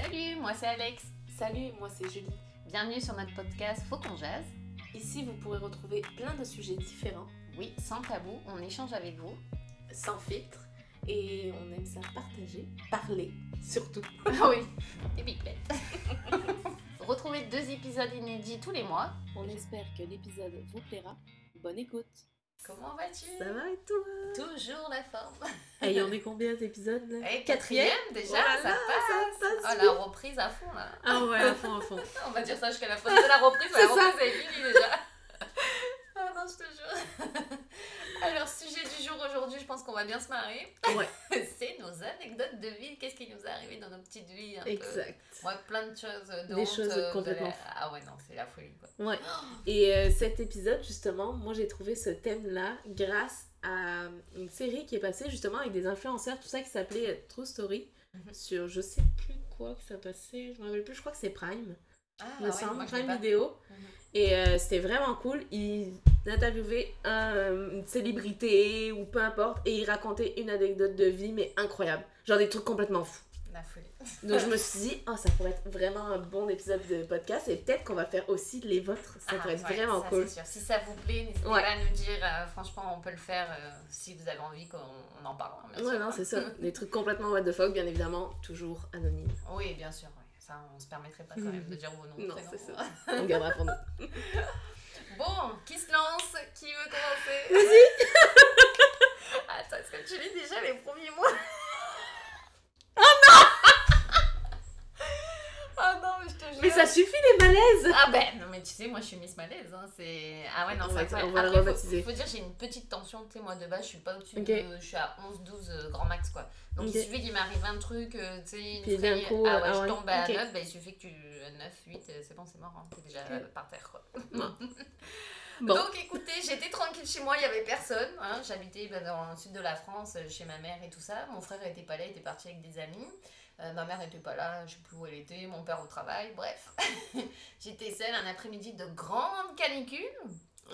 Salut, moi c'est Alex. Salut, moi c'est Julie. Bienvenue sur notre podcast Faut qu'on jazz. Ici, vous pourrez retrouver plein de sujets différents, Oui, sans tabou, on échange avec vous. sans filtre, et on aime ça partager, parler, surtout. Ah oui, des pipettes. Retrouvez deux épisodes inédits tous les mois. On espère que l'épisode vous plaira. Bonne écoute. Comment vas-tu? Ça va et toi? Toujours la forme. Et y en est combien d'épisodes là? Et quatrième? déjà, Voilà, ça passe. ça passe Oh, la reprise à fond là. Ah ouais, à fond, à fond. On va dire ça jusqu'à la fin de la reprise, mais la reprise est finie déjà. Ah non, je te jure. Alors, aujourd'hui, je pense qu'on va bien se marrer. Ouais, C'est nos anecdotes de vie. Qu'est-ce qui nous est arrivé dans nos petites vies un peu exact. Ouais, plein de choses. De Des honte, choses euh, de complètement la- Ah ouais, non, c'est la folie quoi. Ouais. Et euh, cet épisode, justement, moi j'ai trouvé ce thème-là grâce à une série qui est passée justement avec des influenceurs, tout ça, qui s'appelait euh, True Story. Mhm. Sur je sais plus quoi que ça passait, je me rappelle plus, je crois que c'est Prime. Ah, il me ouais, semble, pas. Vidéo. Et euh, c'était vraiment cool. Ils interviewaient un- une célébrité ou peu importe et ils racontaient une anecdote de vie, mais incroyable. Genre des trucs complètement fous. La folie. Donc je me suis dit, oh, ça pourrait être vraiment un bon épisode de podcast et peut-être qu'on va faire aussi les vôtres. Ça Ah, pourrait être ouais, vraiment ça, cool. sûr. Si ça vous plaît, n'hésitez Ouais. pas à nous dire. euh, franchement, on peut le faire euh, si vous avez envie qu'on on en parle. hein, Ouais, sûr. non, c'est ça. Des trucs complètement what the fuck, bien évidemment, toujours anonymes. Oui, bien sûr. ouais. Ça, on se permettrait pas quand même de dire vos noms. Non, c'est ça. On gardera pour nous. Bon, qui se lance Qui veut commencer? Vas-y Attends, est-ce que tu lis déjà les premiers mots? Oh non Oh non, mais je te jure Mais ça suffit les malaises Ah ben, non mais tu sais, moi je suis Miss Malaise, hein, c'est... Ah ouais, non, On c'est va- on va le Après, faut- rebaptiser. Faut, dire, j'ai une petite tension, tu sais, moi de base, je suis pas au-dessus de... Je suis à 11-12 euh, grand max, quoi. Donc Ok. il suffit qu'il m'arrive un truc, euh, tu sais, une frayeur- coup, ah ouais, ah je ouais, tombe à ok. 9, ben, il suffit que tu... 9, 8, euh, c'est bon, c'est mort, hein, t'es déjà euh, par terre, quoi. Bon. Donc écoutez, j'étais tranquille chez moi, il y avait personne. hein. J'habitais bah, dans le sud de la France, euh, chez ma mère et tout ça. Mon frère était pas là, il était parti avec des amis. Euh, ma mère était pas là, je sais plus où elle était, mon père au travail, bref. J'étais seule un après-midi de grande canicule.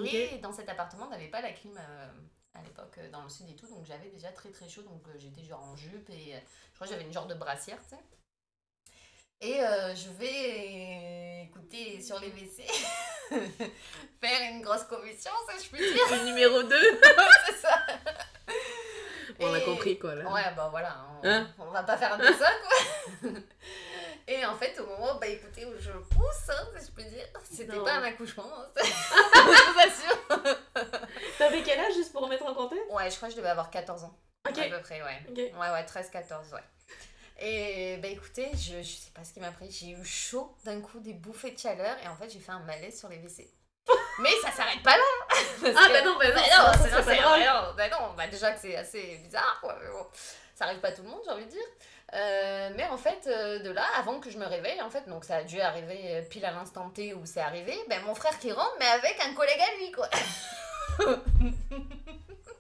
Et dans cet appartement, on n'avait pas la clim euh, à l'époque euh, dans le sud et tout, donc j'avais déjà très très chaud, donc euh, j'étais genre en jupe et je crois que j'avais une genre de brassière, tu sais. Et je vais écouter sur les WC faire une grosse commission, ça je peux dire. Le numéro 2 c'est ça. On a compris quoi là. Ouais, bah voilà, on, Hein on va pas faire un dessin quoi. Et en fait, au moment, bah écoutez, où je pousse, hein, si je peux dire, c'était Non. pas un accouchement, hein, c'est- je vous assure. T'avais quel âge juste pour remettre en contexte? Ouais, je crois que je devais avoir 14 ans. Ok. À peu près, ouais. Ok. Ouais, ouais, 13-14, ouais. Et bah écoutez, je, je sais pas ce qui m'a pris. J'ai eu chaud d'un coup, des bouffées de chaleur, et en fait, j'ai fait un malaise sur les WC. Mais ça s'arrête pas là Parce Ah que- bah non, bah non, Bah ça- non, c'est drôle. bah non, bah non, bah déjà que c'est assez bizarre, quoi, mais bon, ça arrive pas à tout le monde, j'ai envie de dire. Euh, mais en fait, euh, de là, avant que je me réveille, en fait, donc ça a dû arriver euh, pile à l'instant T où c'est arrivé, ben mon frère qui rentre, mais avec un collègue à lui, quoi.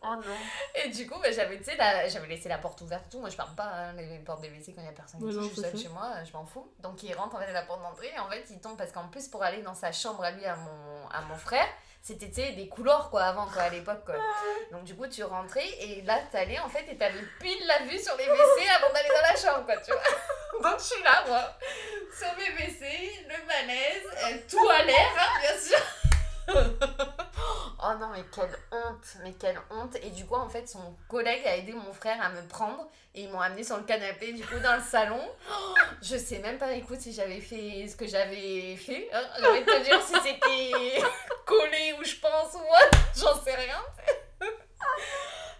Oh non. Et du coup, bah, j'avais, tu sais, la- j'avais laissé la porte ouverte et tout. Moi, je parle pas, hein, les portes des WC quand il y a personne Ouais, non, je suis seule chez moi, je m'en fous. Donc, il rentre en fait à la porte d'entrée et en fait, il tombe parce qu'en plus, pour aller dans sa chambre à lui, à mon, à mon frère, c'était, tu sais, des couloirs, quoi, avant, quoi, à l'époque, quoi. Donc, du coup, tu rentrais et là, t'allais, en fait, et t'avais pile la vue sur les WC avant d'aller dans la chambre, quoi, tu vois. Donc, je suis là, moi, sur mes WC, le malaise, euh, tout à l'air, hein, bien sûr. Oh non, mais quelle honte, mais quelle honte. Et du coup, en fait, son collègue a aidé mon frère à me prendre et ils m'ont amené sur le canapé, du coup, dans le salon. Je sais même pas, écoute, si j'avais fait ce que j'avais fait. Hein. Envie de te dire si c'était collé ou je pense ou what, j'en sais rien.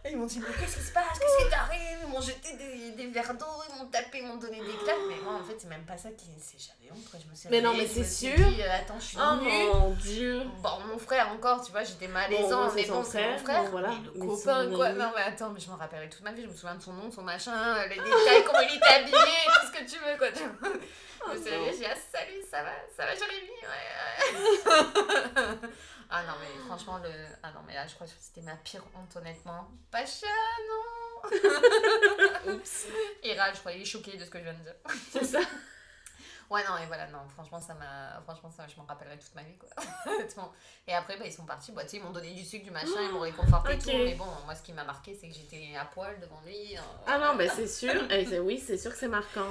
Et ils m'ont dit, mais qu'est-ce qui se passe? Qu'est-ce qui t'arrive? Ils m'ont jeté des, des verres d'eau, ils m'ont tapé, ils m'ont donné des claques. Mais moi, en fait, c'est même pas ça qui. c'est- J'avais honte, quoi. Je me suis Mais non, mais c'est sûr. dit, euh, attends, je suis Oh nue. mon dieu. Bon, mon frère encore, tu vois, j'étais malaisant, Bon, mais bon, c'est mon frère, bon, voilà. Mais le Mais copain, quoi. Non, mais attends, mais je m'en rappellerai toute ma vie. Je me souviens de son nom, de son machin, les détails, comment il était habillé, tout ce que tu veux, quoi. Tu vois. Oh je me suis j'ai dit, ah, salut, ça va, ça va, Jérémy Ouais, ouais. ah non, mais franchement, le. Ah non, mais là, je crois que c'était ma pire honte, honnêtement. Pacha, non Oups. Râle, je crois, il est choqué de ce que je viens de dire. C'est ça. Ouais, non, et voilà, non, franchement, ça m'a. Franchement, ça, je m'en rappellerai toute ma vie, quoi. Honnêtement. et après, bah, ils sont partis, bah, ils m'ont donné du sucre, du machin, ils m'ont réconforté et Ok. tout. Mais bon, moi, ce qui m'a marqué, c'est que j'étais à poil devant lui. euh, Ah non, bah c'est sûr. Eh, oui, c'est sûr que c'est marquant.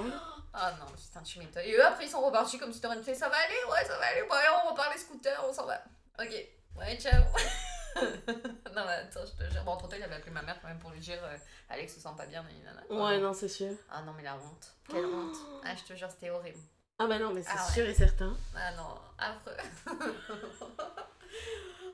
Ah non, putain, tu m'étonnes. Et eux, après, ils sont repartis comme si t'aurais fait ça va aller, ouais, ça va aller. Bon, allez, on repart les scooters, on s'en va. Ok, ouais, ciao. non, mais attends, je te jure. Bon, entre temps, il avait appelé ma mère quand même pour lui dire euh, Alex se sent pas bien, nanana. Ouais, non, c'est sûr. Ah non, mais la honte. Quelle honte. Ah, je te jure, c'était horrible. Ah bah non, mais c'est Ah ouais. sûr et certain. Ah non, affreux.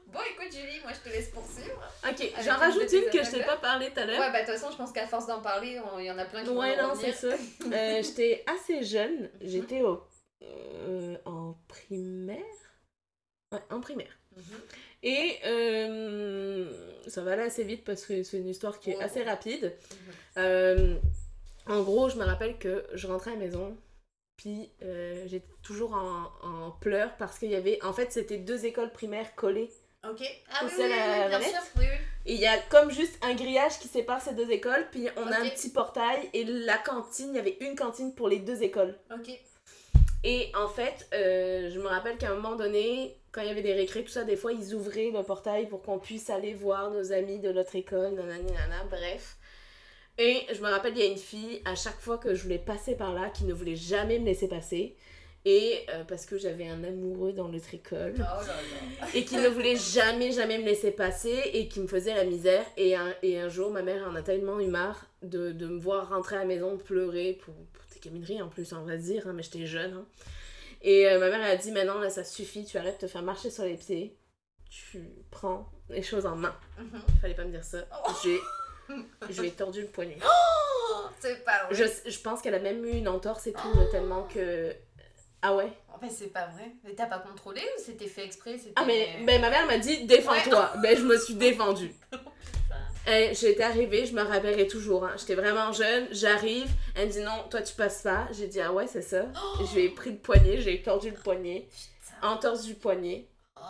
bon, écoute, Julie, moi, je te laisse poursuivre. Ok, j'en rajoute une que je t'ai pas parlé tout à l'heure. Ouais, bah, de toute façon, je pense qu'à force d'en parler, on- il y en a plein qui Ouais, vont non, c'est ça. Euh, J'étais assez jeune. J'étais au, euh, en primaire. Ouais, en primaire. Mhm. Et euh, ça va aller assez vite parce que c'est une histoire qui est assez rapide. Mhm. Euh, en gros, je me rappelle que je rentrais à la maison, puis euh, j'étais toujours en, en pleurs parce qu'il y avait. En fait, c'était deux écoles primaires collées. Ok. Ah Ou oui, oui, oui, à oui, bien Valette sûr. Oui, oui. Et il y a comme juste un grillage qui sépare ces deux écoles, puis on a un petit portail et la cantine, il y avait une cantine pour les deux écoles. Ok. Et en fait, euh, je me rappelle qu'à un moment donné, quand il y avait des récrés, tout ça, des fois, ils ouvraient le portail pour qu'on puisse aller voir nos amis de l'autre école, nanana, bref. Et je me rappelle, il y a une fille, à chaque fois que je voulais passer par là, qui ne voulait jamais me laisser passer. Et euh, parce que j'avais un amoureux dans l'autre école. Oh là là. Et qui ne voulait jamais, jamais me laisser passer et qui me faisait la misère. Et un, et un jour, ma mère en a tellement eu marre de, de me voir rentrer à la maison pleurer pour, pour des gamineries en plus, on va dire, hein, mais j'étais jeune. hein. Et euh, ma mère elle a dit Maintenant, là, ça suffit, tu arrêtes de te faire marcher sur les pieds, tu prends les choses en main. Mhm. Fallait pas me dire ça. J'ai. Je lui ai tordu le poignet. Oh, c'est pas vrai. Je, je pense qu'elle a même eu une entorse et tout, tellement que. Ah ouais? Fait, c'est pas vrai. Mais t'as pas contrôlé ou c'était fait exprès Ah mais ben, ma mère m'a dit défends-toi. Ben je me suis défendue. Et j'étais arrivée, je me rappellerai toujours. hein. J'étais vraiment jeune, j'arrive, elle me dit non, toi tu passes pas. J'ai dit ah ouais c'est ça. Je lui ai pris le poignet, j'ai tordu le poignet, Putain. entorse du poignet. Oh.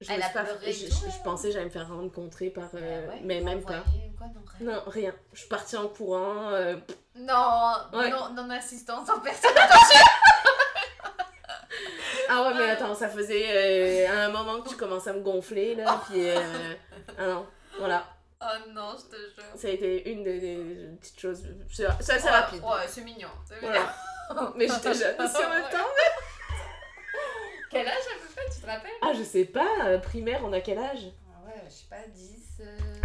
Je Elle a pas- je, je- je elle pensais que j'allais me faire rencontrer par euh, Bah ouais, mais même pas. quoi, non, rien. Non, rien. Je suis partie en courant. euh, Non, Ouais. non, non assistance en personne. Ah ouais, mais attends, ça faisait euh, à un moment que tu commences à me gonfler là, puis euh, ah non, voilà. Oh non, je te jure. Ça a été une des, des petites choses. C'est c'est assez Ouais, rapide. Ouais, c'est mignon. c'est mignon. Voilà. Mais j'étais jeune aussi en même temps. Quel âge à peu près, tu te rappelles? Ah, je sais pas, euh, primaire, on a quel âge? Ah Ouais, je sais pas, 10.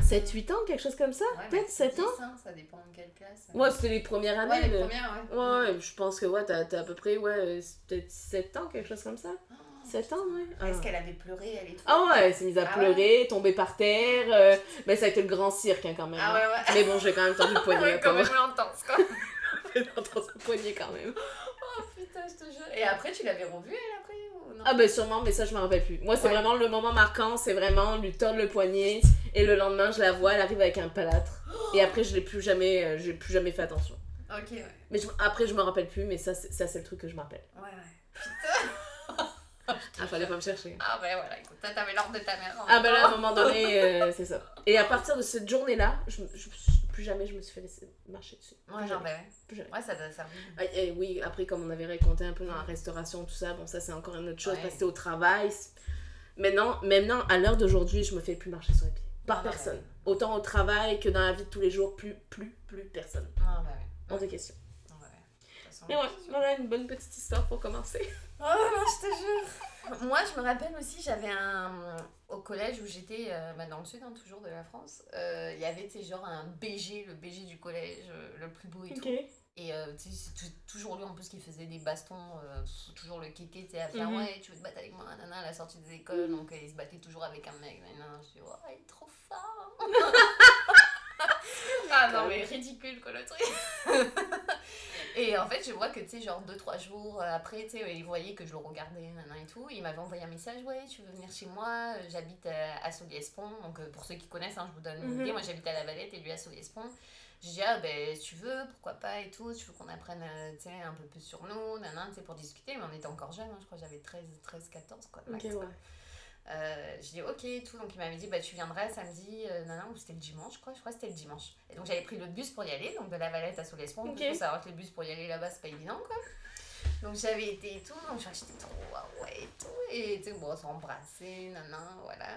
7, 8 ans, quelque chose comme ça? Peut-être 7 ans? hein, Ça dépend de quelle classe. Ouais, c'était les premières années. Ouais, les le- premières, ouais. Ouais, ouais, je pense que ouais, t'as t'as à peu près, ouais, euh, c'est peut-être 7 ans, quelque chose comme ça. Oh, 7 ans, ouais. Ah. Est-ce qu'elle avait pleuré, elle et tout? Ah ouais, elle s'est mise à Ah pleurer, tomber par terre. euh, mais ça a été le grand cirque hein, quand même. Ah ouais, ouais. Mais bon, j'ai quand même tendu le poignet. Quand même intense, quoi. même. dans son poignet quand même. Oh putain, je te jure. Et après, tu l'avais revue, elle, après ou non? Ah ben sûrement, mais ça je me rappelle plus. Moi c'est Ouais. vraiment le moment marquant, c'est vraiment lui tordre le poignet et le lendemain je la vois, elle arrive avec un plâtre. Et après je l'ai plus jamais, euh, j'ai plus jamais fait attention. Ok, ouais. Mais je- après je me rappelle plus, mais ça c'est ça, c'est le truc que je me rappelle. Ouais, ouais. Ah fallait pas me chercher. Ah ben voilà, écoute, toi, t'avais l'ordre de ta mère. Ah ben là à un moment donné euh, c'est ça. Et à partir de cette journée-là, je, me- je, plus jamais je me suis fait laisser marcher dessus. Plus Ouais, genre, jamais. ben ouais. Plus jamais. Ouais, ça doit servir. Ah, et oui, après, comme on avait raconté un peu dans la restauration, tout ça, bon, ça c'est encore une autre chose Ouais. parce que au travail. Maintenant, maintenant à l'heure d'aujourd'hui, je me fais plus marcher sur les pieds. Par Ah, bah, personne. ouais. Autant au travail que dans la vie de tous les jours, plus, plus, plus personne. Ah bah ouais. Hors de question. Ouais, ouais. De toute façon, Mais ouais, voilà une bonne petite histoire pour commencer. Oh non, je te jure. Moi, je me rappelle aussi, j'avais un. Au collège où j'étais, euh, bah, dans le sud, hein, toujours de la France, euh, il y avait, tu sais, genre un BG, le BG du collège, euh, le plus beau et tout. Et euh, tu sais, c'est tou- toujours lui en plus qui faisait des bastons, euh, toujours le kéké, tu sais, à faire Mhm. ouais, tu veux te battre avec moi, nana, à la sortie des écoles. Donc euh, il se battait toujours avec un mec, nana. Je dis, oh, il est trop fort. ah non, mais ridicule quoi le truc. et en fait, je vois que tu sais, genre 2-3 jours après, tu sais, il voyait que je le regardais, nana et tout. Il m'avait envoyé un message, ouais, tu veux venir chez moi, euh, j'habite à, à Soliespont. Donc euh, pour ceux qui connaissent, hein, je vous donne une Mhm. idée, moi j'habite à La Valette et lui à Soliespont. J'ai dit, ah ben, si tu veux, pourquoi pas et tout, tu veux qu'on apprenne euh, tu sais, un peu plus sur nous, nanan, tu sais, pour discuter, mais on était encore jeunes, hein, je crois que j'avais 13, 13, 14, quoi. max, Ok, quoi. Euh, je dis ok, tout. Donc il m'avait dit bah tu viendras samedi, euh, non, non, ou c'était le dimanche, crois. Je crois que c'était le dimanche. Et donc j'avais pris le bus pour y aller, donc de la Valette à Solespont. Ok. Il faut savoir que le bus pour y aller là-bas, c'est pas évident quoi. Donc j'avais été et tout, donc j'étais trop ah ouais et tout. Et tu sais, bon, embrassé, nanan, voilà.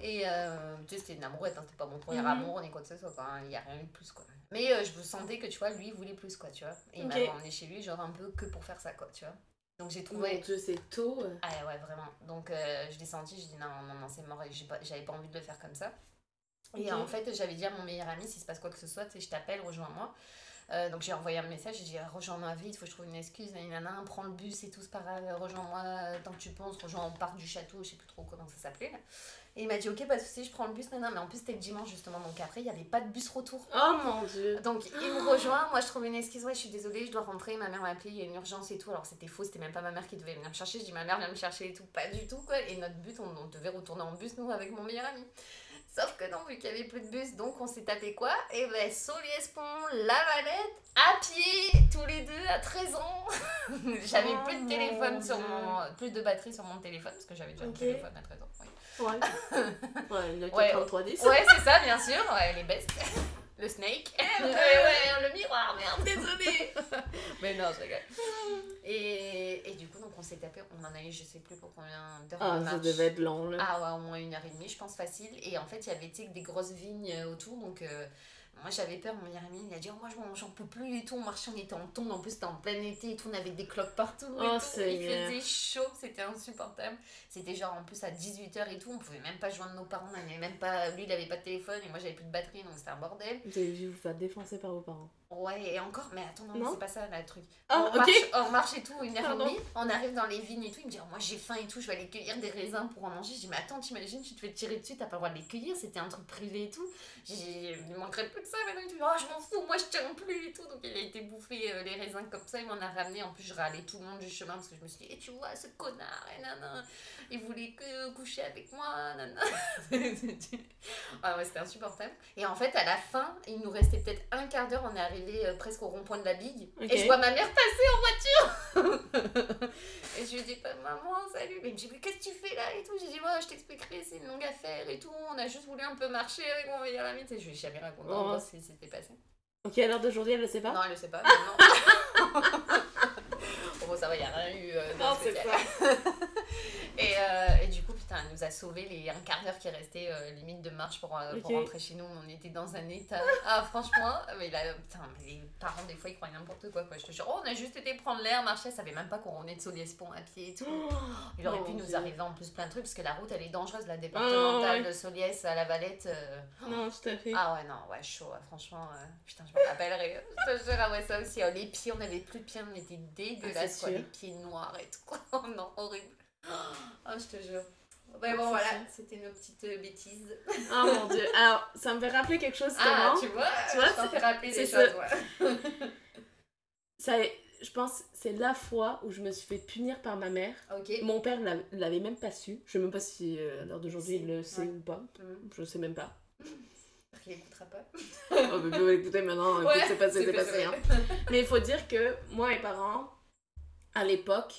Et euh, tu sais, c'était une amourette, hein, c'était pas mon premier Mhm. amour ni quoi que ce soit, quoi. Il y a rien eu de plus quoi. Mais euh, je sentais que tu vois, lui il voulait plus quoi, tu vois. Et il m'avait emmené chez lui, genre un peu que pour faire ça quoi, tu vois. Donc j'ai Mon trouvé. dieu, c'est tôt. Ah ouais, vraiment. Donc euh, je l'ai senti, je dis non, non, non, c'est mort et j'ai pas- j'avais pas envie de le faire comme ça. Et en fait, j'avais dit à mon meilleur ami, s'il se passe quoi que ce soit, tu sais, je t'appelle, rejoins-moi. Euh, donc j'ai envoyé un message, j'ai dit rejoins-moi vite, faut que je trouve une excuse, nanana, prends le bus et tout, c'est pas grave, rejoins-moi tant que tu penses, rejoins au parc du château, je sais plus trop comment ça s'appelait. Et il m'a dit ok, pas de soucis, je prends le bus, nanana, mais en plus c'était le dimanche justement, donc après il y avait pas de bus retour. Oh mon dieu. Donc il me rejoint, moi je trouve une excuse, ouais je suis désolée, je dois rentrer, ma mère m'a appelé, il y a une urgence et tout, alors c'était faux, c'était même pas ma mère qui devait venir me chercher, je dis ma mère vient me chercher et tout, pas du tout quoi, et notre but, on, on devait retourner en bus nous avec mon meilleur ami. Sauf que non, vu qu'il n'y avait plus de bus, donc on s'est tapé quoi? Et ben Soliespont, La Valette, à pied, tous les deux à 13 ans. j'avais Oh plus de téléphone sur mon. plus de batterie sur mon téléphone, parce que j'avais déjà Ok. un téléphone à 13 ans. oui. Ouais. ouais, le Ouais. 3310. Ouais, c'est ça, bien sûr, ouais, les bestes. Le snake. ouais, ouais, le miroir, merde, désolé. Mais non, je rigole. Et, et du coup, donc on s'est tapé, on en a eu je sais plus pour combien d'heures Ah, ça devait être long là. Ah ouais, au moins une heure et demie, je pense facile. Et en fait, il y avait des grosses vignes euh, autour. Donc, euh, moi j'avais peur. Mon meilleur ami, il a dit oh, Moi j'en- peux plus et tout. On marchait, on était en tongs. En plus, c'était en plein été et tout. On avait des cloques partout. et Oh, tout. Il faisait chaud, c'était insupportable. C'était genre en plus à 18h et tout. On pouvait même pas joindre nos parents. On avait même pas... Lui, il avait pas de téléphone et moi j'avais plus de batterie. Donc, c'était un bordel. Vous avez vu vous faire défoncer par vos parents. Ouais, et encore, mais attends, non, Non c'est pas ça là, le truc. Ah, on, marche, on marche et tout, une heure et demie, on arrive dans les vignes et tout, il me dit, oh, moi j'ai faim et tout, je vais aller cueillir des raisins pour en manger. Je dis, mais attends, t'imagines, tu te fais tirer dessus, t'as pas le droit de les cueillir, c'était un truc privé et tout. J'ai dit, il me manquerait plus que ça maintenant. Il me dit, oh, je m'en fous, moi je tiens plus et tout. Donc il a été bouffé euh, les raisins comme ça, il m'en a ramené. En plus, je râlais tout le monde du chemin parce que je me suis dit, et tu vois, ce connard, et il voulait que coucher avec moi, ah ouais, c'était insupportable. Et en fait, à la fin, il nous restait peut-être un quart d'heure, on est arrivé euh, presque au rond-point de la. Ok. Et je vois ma mère passer en voiture. et je lui dis pas, maman, salut. Mais il me dit, mais qu'est-ce que tu fais là et tout? J'ai dit, ouais, je t'expliquerai, c'est une longue affaire et tout. On a juste voulu un peu marcher avec mon meilleur ami. Sais, je lui ai jamais raconté Oh. ce qui s'était passé. Ok, à l'heure d'aujourd'hui, elle le sait pas? Non, elle le sait pas. non. bon, ça va, il n'y a rien eu euh, Oh. Et, euh, et du coup, putain, elle nous a sauvé les un quart d'heure qui restait euh, limite de marche pour, euh, pour rentrer chez nous. On était dans un état. Ah, franchement, mais là, putain, les parents, des fois, ils croient n'importe quoi, quoi. Je te jure, oh, on a juste été prendre l'air, marcher. Ça savait même pas qu'on revenait de Soliespont à pied et tout. Il aurait pu nous arriver en plus plein de trucs parce que la route, elle est dangereuse, la départementale ouais. de Soliès à la Valette. euh, Non, tout à fait. ah ouais, non, ouais, chaud, franchement. euh, putain, je me rappellerai. Je te jure, ah ouais, ça aussi. oh, les pieds, on avait plus de pieds, on était dégueulasses, Ah, quoi. sûr. Les pieds noirs et tout. quoi. Oh non, horrible. Oh, je te jure. Mais bon, voilà, c'était nos petites euh, bêtises. Oh mon dieu. Alors, ça me fait rappeler quelque chose Ah, comment tu vois, Tu vois, c'est- fais rappeler des ça. choses, ouais. ça, Je pense c'est la fois où je me suis fait punir par ma mère. Mon père l'a- l'avait même pas su. Je sais même pas si euh, à l'heure d'aujourd'hui il le sait Ouais. ou pas. Hum, Je sais même pas. Il écoutera pas. oh, mais écoutez maintenant, écoute, c'est passé, c'est passé. hein. vrai. Mais il faut dire que moi, mes parents, à l'époque,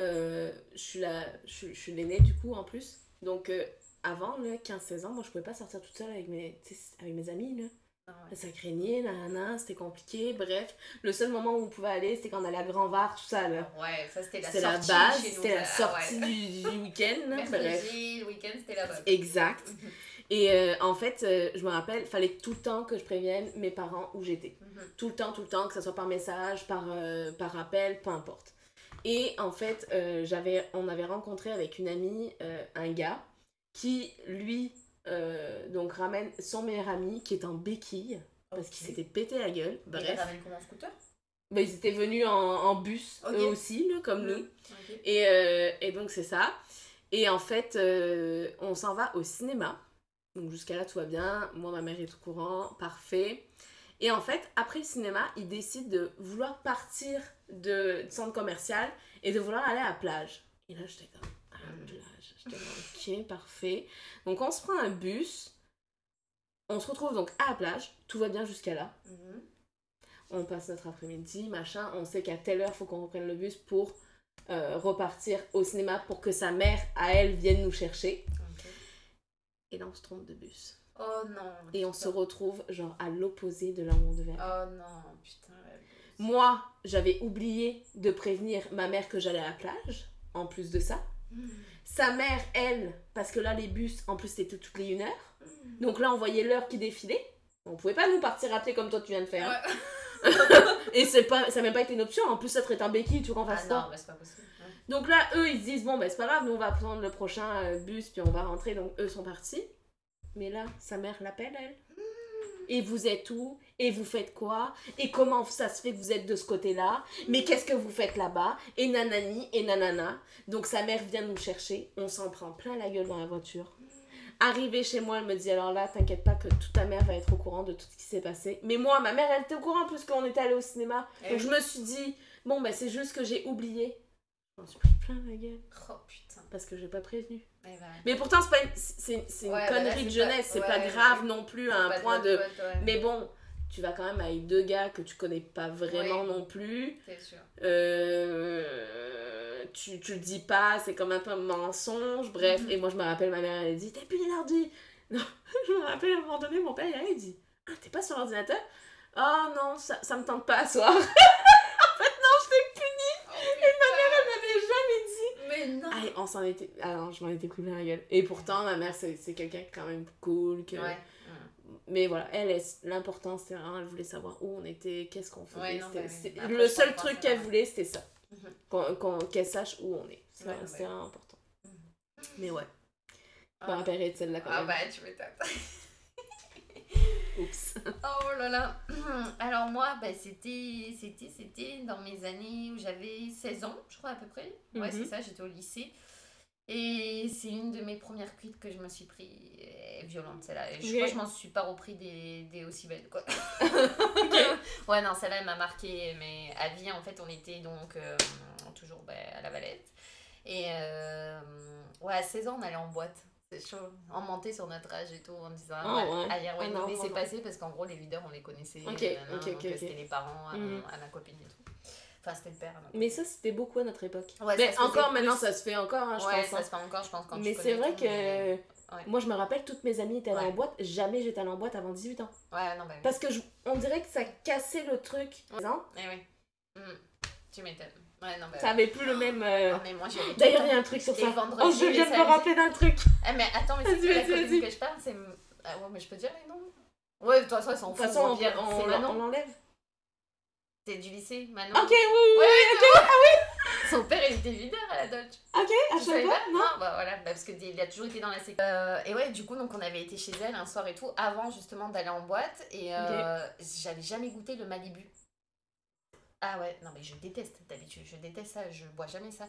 euh, je suis la- je suis- je suis l'aînée du coup en plus. Donc euh, avant, là, 15-16 ans, moi je pouvais pas sortir toute seule avec mes, avec mes amis. Là. Ah ouais. Ça craignait, nanana, c'était compliqué. Bref, le seul moment où on pouvait aller, c'était quand on allait à Grand Var, tout ça. là. Ouais, ça c'était la la base, c'était la. Ah sortie ouais. du, du week-end. Bref. Le week-end, c'était là-bas. Exact. Et euh, en fait, euh, je me rappelle, fallait tout le temps que je prévienne mes parents où j'étais. Mhm. Tout le temps, tout le temps, que ce soit par message, par, euh, par appel, peu importe. Et en fait, euh, j'avais, on avait rencontré avec une amie euh, un gars qui, lui, euh, donc ramène son meilleur ami qui est en béquille parce qu'il s'était pété la gueule. Il Bref. a ramené comment en scooter? Bah, ils étaient venus en, en bus, eux aussi, comme nous. Et, et donc c'est ça. Et en fait, on s'en va au cinéma. Donc jusqu'à là, tout va bien. Moi, ma mère est au courant. Parfait. Et en fait, après le cinéma, ils décident de vouloir partir de, centre commercial et de vouloir aller à la plage. Et là, j'étais comme, à la Mhm. plage. J'étais comme, ok, parfait. Donc on se prend un bus. On se retrouve donc à la plage. Tout va bien jusqu'à là. Mhm. On passe notre après-midi, machin. On sait qu'à telle heure, faut qu'on reprenne le bus pour euh, repartir au cinéma pour que sa mère, à elle, vienne nous chercher. Et là, on se trompe de bus. Oh non. Et on putain. se retrouve, genre, à l'opposé de là où on devait aller. Oh non, putain. Moi, j'avais oublié de prévenir ma mère que j'allais à la plage, en plus de ça. Mm. Sa mère, elle, parce que là, les bus, en plus, c'était toutes les une heure. Donc là, on voyait l'heure qui défilait. On pouvait pas nous partir rappeler comme toi tu viens de faire. hein. Et c'est pas, ça n'a même pas été une option. En plus, ça traite un béquille, tu veux qu'on Ah non, bah, c'est pas possible. ouais. Donc là, eux, ils se disent, bon, bah, c'est pas grave, nous, on va prendre le prochain euh, bus, puis on va rentrer. Donc, eux sont partis. Mais là, sa mère l'appelle, elle. Et vous êtes où? Et vous faites quoi? Et comment ça se fait que vous êtes de ce côté-là? Mais qu'est-ce que vous faites là-bas? Et nanani, et nanana. Donc sa mère vient nous chercher, on s'en prend plein la gueule dans la voiture. Arrivée chez moi, elle me dit alors là, t'inquiète pas que toute ta mère va être au courant de tout ce qui s'est passé. Mais moi, ma mère, elle était au courant puisqu'on était allé au cinéma. Eh Donc je me suis dit, bon, bah c'est juste que j'ai oublié. Je m'en suis pris plein la gueule Oh putain. parce que j'ai pas prévenu. Eh ben, Mais pourtant, c'est pas une, c'est, c'est une Ouais, là, connerie de pas- jeunesse, c'est ouais, pas grave ouais. non plus à un point de. Mais bon, tu vas quand même avec deux gars que tu connais pas vraiment non plus. C'est sûr. Euh, tu, tu le dis pas, c'est comme un peu un mensonge, bref. Mhm. Et moi, je me rappelle, ma mère, elle dit T'es plus l'ordi Non, je me rappelle à un moment donné, mon père, il il dit Ah, t'es pas sur l'ordinateur? Oh non, ça, ça me tente pas à soir. Oh, Elle m'avait jamais dit. Mais non. Ah, et on s'en était. Ah non, je m'en étais pris plein la gueule. Et pourtant, ma mère, c'est c'est quelqu'un quand même cool. Que... Ouais. Mais voilà, elle, elle- l'important, c'était vraiment, elle voulait savoir où on était, qu'est-ce qu'on faisait. Ouais, non, c'était- oui. c'était- Après, le seul truc qu'elle voulait, c'était ça. Mhm. Qu'on- qu'on- Qu'elle sache où on est. C'était Ouais, c'était vraiment important. Mhm. Mais ouais, je me Ah. rappellerai de celle-là quand Ah même. bah tu m'étonnes. Oups. Oh là là. Alors moi, bah, c'était, c'était, c'était dans mes années où j'avais 16 ans, je crois à peu près. Ouais, Mhm. c'est ça, j'étais au lycée. Et c'est une de mes premières cuites que je me suis pris euh, violente, celle-là. Je crois que je m'en suis pas repris des, des aussi belles, quoi. ouais, non, celle-là, elle m'a marqué, mais à vie, en fait, on était donc euh, toujours bah, à la Valette. Et euh, ouais, à 16 ans, on allait en boîte. C'est chaud. On mentait sur notre âge et tout en disant Ah ouais, ouais. ah, hier, ouais, Ah non, mais c'est passé parce qu'en gros, les videurs, on les connaissait. Ok, nanana, ok, donc, ok, euh, ok. C'était les parents à, Mhm. à ma copine et tout. Enfin, c'était le père. Mais ça, c'était beaucoup à notre époque. Ouais, mais encore maintenant, ça se fait encore, hein, je ouais, pense. ça hein. se fait encore, je pense, quand Mais c'est vrai tout, que. Ouais. Moi, je me rappelle, toutes mes amies étaient allées Ouais. en boîte. Jamais j'étais allée en boîte avant 18 ans. Ouais, non, bah oui. Parce que je- on dirait que ça cassait le truc. Non Eh oui. Mhm. Tu m'étonnes. Ouais, non, bah Ça avait plus le même. euh, Ah, mais moi, D'ailleurs, il y a un truc sur ça. Oh, je viens de me rappeler d'un truc. Ah, mais attends, mais c'est la vas-y. que je parle, c'est. Ah ouais, mais je peux dire les noms Ouais, de toute façon, ils s'en De foutent. toute façon, on, l'enlève. C'est du lycée, Manon. Ok, oui, oui, oui. Son père, il était videur à la Dodge. Ok, à chaque fois, non bah voilà, bah, parce qu'il a toujours été dans la sécurité. Euh, et ouais, du coup, donc on avait été chez elle un soir et tout, avant justement d'aller en boîte, et euh, j'avais jamais goûté le Malibu. Ah ouais, non mais je déteste d'habitude, je déteste ça, je bois jamais ça.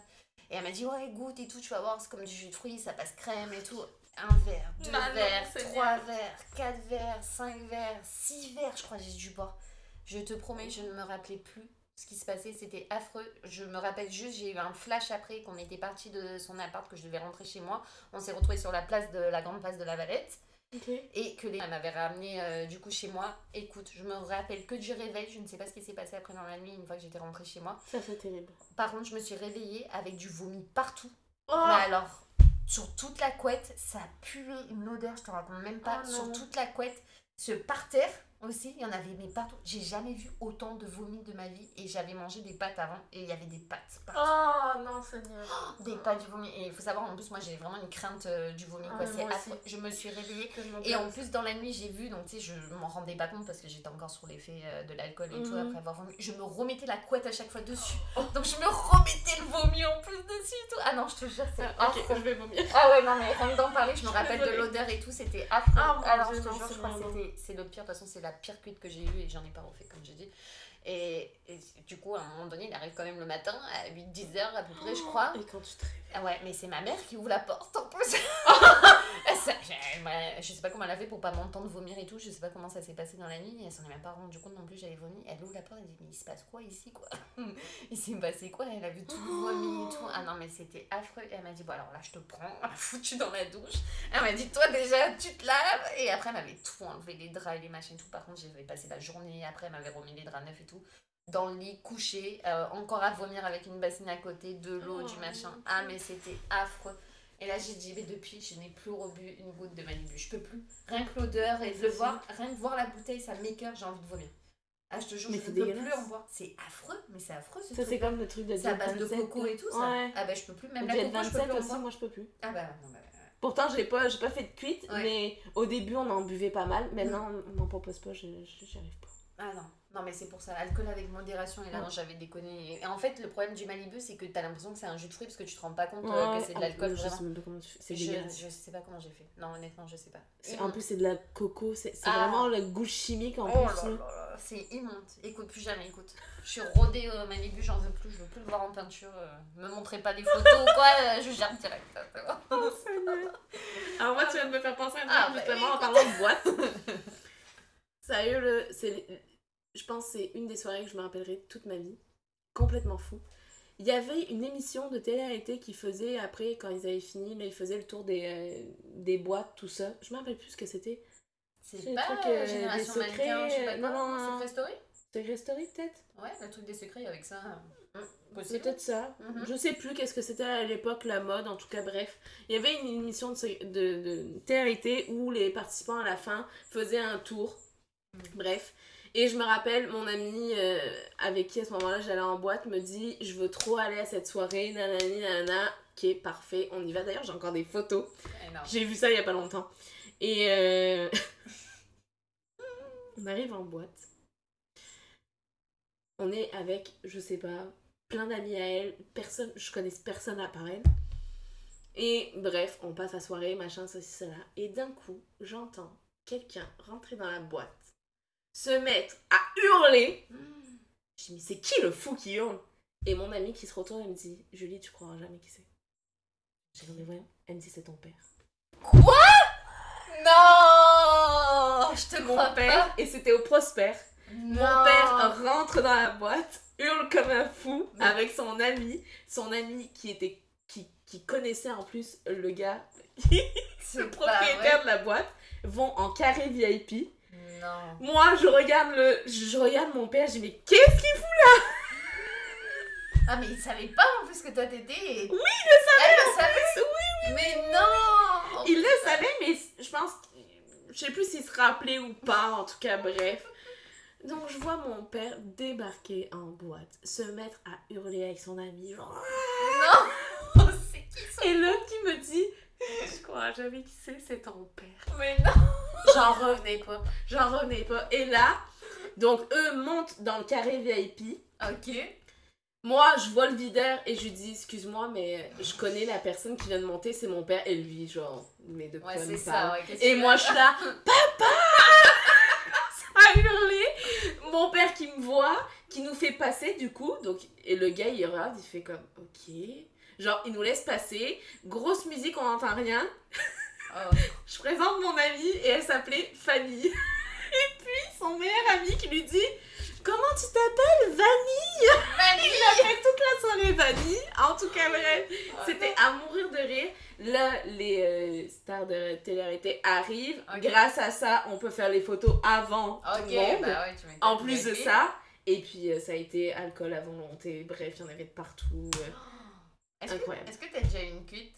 Et elle m'a dit, ouais, goûte et tout, tu vas voir, c'est comme du jus de fruits, ça passe crème et tout. Un verre, deux Manon, verres, trois verres, quatre verres, cinq verres, six verres, je crois que j'ai dû boire. Je te promets, je ne me rappelais plus ce qui se passait, c'était affreux. Je me rappelle juste, j'ai eu un flash après qu'on était parti de son appart, que je devais rentrer chez moi. On s'est retrouvés sur la place de la grande place de la Valette Et que les elle m'avait ramené euh, du coup chez moi. Écoute, je me rappelle que du réveil, je ne sais pas ce qui s'est passé après dans la nuit une fois que j'étais rentrée chez moi. Ça fait terrible. Par contre, je me suis réveillée avec du vomi partout. Oh Mais alors, sur toute la couette, ça puait une odeur, je te raconte même pas. Oh sur toute la couette, ce par terre aussi, il y en avait mais partout. J'ai jamais vu autant de vomi de ma vie et j'avais mangé des pâtes avant et il y avait des pâtes partout. Oh non, Seigneur. Des pâtes du vomi. Et il faut savoir, en plus, moi j'ai vraiment une crainte euh, du vomi. Ah. Je me suis réveillée. Et en plus, dans la nuit, j'ai vu, donc tu sais, je m'en rendais pas compte parce que j'étais encore sur l'effet euh, de l'alcool et tout Mhm. après avoir vomi. Je me remettais la couette à chaque fois dessus. Donc je me remettais le vomi en plus dessus et tout. Ah non, je te jure, c'est affreux. je vais vomir. Ah ouais, non, mais que d'en parler, je me rappelle de l'odeur et tout, c'était affreux. Ah, Alors, je te non, jure, c'est je crois que c'est le pire. De toute façon, c'est la pire cuite que j'ai eue et j'en ai pas refait, comme j'ai dit. Et, et du coup, à un moment donné, il arrive quand même le matin, à 8-10 heures à peu près, je crois. Et quand tu te réveilles. Ah ouais, mais c'est ma mère qui ouvre la porte en plus. Ça, je, sais pas comment elle a fait pour pas m'entendre vomir et tout. Je sais pas comment ça s'est passé dans la nuit. Elle s'en est même pas rendue compte non plus. J'avais vomi. Elle ouvre la porte. Elle dit Mais il se passe quoi ici quoi? Il s'est passé quoi? Elle a vu tout le vomi et tout. Ah non, mais c'était affreux. Et elle m'a dit Bon, alors là, je te prends. Elle m'a foutu dans la douche. Elle m'a dit Toi déjà, tu te laves. Et après, elle m'avait tout enlevé les draps et les machines. Tout. Par contre, j'avais passé la journée. Après, elle m'avait remis les draps neufs et tout. Dans le lit, couché, euh, encore à vomir avec une bassine à côté, de l'eau, du Oh, machin. mon Ah, mais c'était affreux. Et là, j'ai dit, mais depuis, je n'ai plus rebu une goutte de Malibu. Je peux plus. Rien que l'odeur et de le voir, rien que voir la bouteille, ça m'écoeure, j'ai envie de vomir. Ah, je te jure, Mais je ne peux plus en boire. C'est affreux, mais c'est affreux ce Ça, c'est comme le truc de C'est à base de 27, coco et tout, ça. Ouais. Ah, bah, je peux plus. Même la coco, je peux 27 plus en aussi, boire. moi je peux plus. Ah, bah, non, bah, Pourtant, j'ai pas, j'ai pas fait de cuite, Ouais. mais au début, on en buvait pas mal. Maintenant, on m'en propose pas, je- j'y arrive pas. Ah non, non mais c'est pour ça, alcool avec modération et là non, j'avais déconné. Et en fait le problème du Malibu c'est que t'as l'impression que c'est un jus de fruits parce que tu te rends pas compte euh, que c'est de l'alcool Je vraiment. sais même pas comment tu fais. C'est Je, je sais pas comment j'ai fait. Non honnêtement je sais pas. C'est-. En plus, c'est de la coco, c'est c'est Ah. vraiment le goût chimique en Oh plus. là là. là là, c'est immonde. Écoute plus jamais, écoute. Je suis rodée au Malibu, j'en veux plus, je veux plus le voir en peinture. euh, me montrez pas des photos ou quoi, euh, je gère direct. Oh, Seigneur. Alors moi, tu viens de me faire penser à un truc, Ah, bah, justement en parlant de boîte. Sérieux, le, c'est, je pense que c'est une des soirées que je me rappellerai toute ma vie. Complètement fou. Il y avait une émission de télé-réalité qui faisait, après, quand ils avaient fini, là, ils faisaient le tour des, euh, des boîtes, tout ça. Je me rappelle plus ce que c'était. C'est C'est pas truc, euh, euh, Génération des secrets, Mannequin, je sais pas euh, quoi, non, non, non. Secret Story Secret Story, peut-être? Ouais, le truc des secrets avec ça. Hum, Possible. Peut-être ça. Mhm. Je sais plus qu'est-ce que c'était à l'époque, la mode, en tout cas, bref. Il y avait une émission de, de, de télé-réalité où les participants à la fin faisaient un tour. Mhm. Bref. Et je me rappelle, mon ami euh, avec qui à ce moment-là j'allais en boîte me dit Je veux trop aller à cette soirée, nanani, nanana, qui est parfait, on y va. D'ailleurs, j'ai encore des photos. J'ai vu ça il y a pas longtemps. Et euh, on arrive en boîte. On est avec, je sais pas, plein d'amis à elle. Personne, je connais personne à part elle. Et bref, on passe la soirée, machin, ceci, cela. Et d'un coup, j'entends quelqu'un rentrer dans la boîte, se mettre à hurler. Je dis, mais c'est qui le fou qui hurle? Et mon ami qui se retourne, elle me dit, Julie, tu croiras jamais qui c'est. J'ai dit, mais voyons. Elle me dit, c'est ton père. Non Je te mon crois père pas. et c'était au Prosper. Mon père rentre dans la boîte, hurle comme un fou avec son ami, son ami qui était qui, qui connaissait en plus le gars, le propriétaire de la boîte, vont en carré VIP. Non. Moi, je regarde le je regarde mon père, je dis mais qu'est-ce qu'il fout Ah mais il savait pas en plus que toi t'étais. Oui, il le savait. Elle le savait? Oui, Mais non. il le savait mais je pense je sais plus s'il se rappelait ou pas en tout cas bref. Donc je vois mon père débarquer en boîte, se mettre à hurler avec son ami genre Non. Ça? Et l'autre qui me dit Je crois jamais qui c'est, c'est ton père. Mais non. J'en revenais pas. J'en revenais pas. Et là, donc eux montent dans le carré VIP. Ok. Moi, je vois le videur et je lui dis Excuse-moi, mais je connais la personne qui vient de monter, c'est mon père. Et lui, genre, mais de quoi Ouais c'est ça. Ouais, Et moi, je suis là Papa Ça a hurlé. Mon père qui me voit, qui nous fait passer du coup. Donc, et le gars, il regarde, il fait comme Ok. Genre, il nous laisse passer. Grosse musique, on n'entend rien. Oh. Je présente mon amie et elle s'appelait Fanny. Et puis son meilleur ami qui lui dit Comment tu t'appelles Vanille Vanille. Il fait toute la soirée Vanille. En tout cas, bref, Oh, c'était à mourir de rire. Là, les euh, stars de télé-réalité arrivent. Grâce à ça, on peut faire les photos avant tout le monde. Bah ouais en plus de ça. Et puis, euh, ça a été alcool à volonté. Bref, il y en avait de partout. euh. Est-ce que, est-ce que t'as déjà eu une cuite?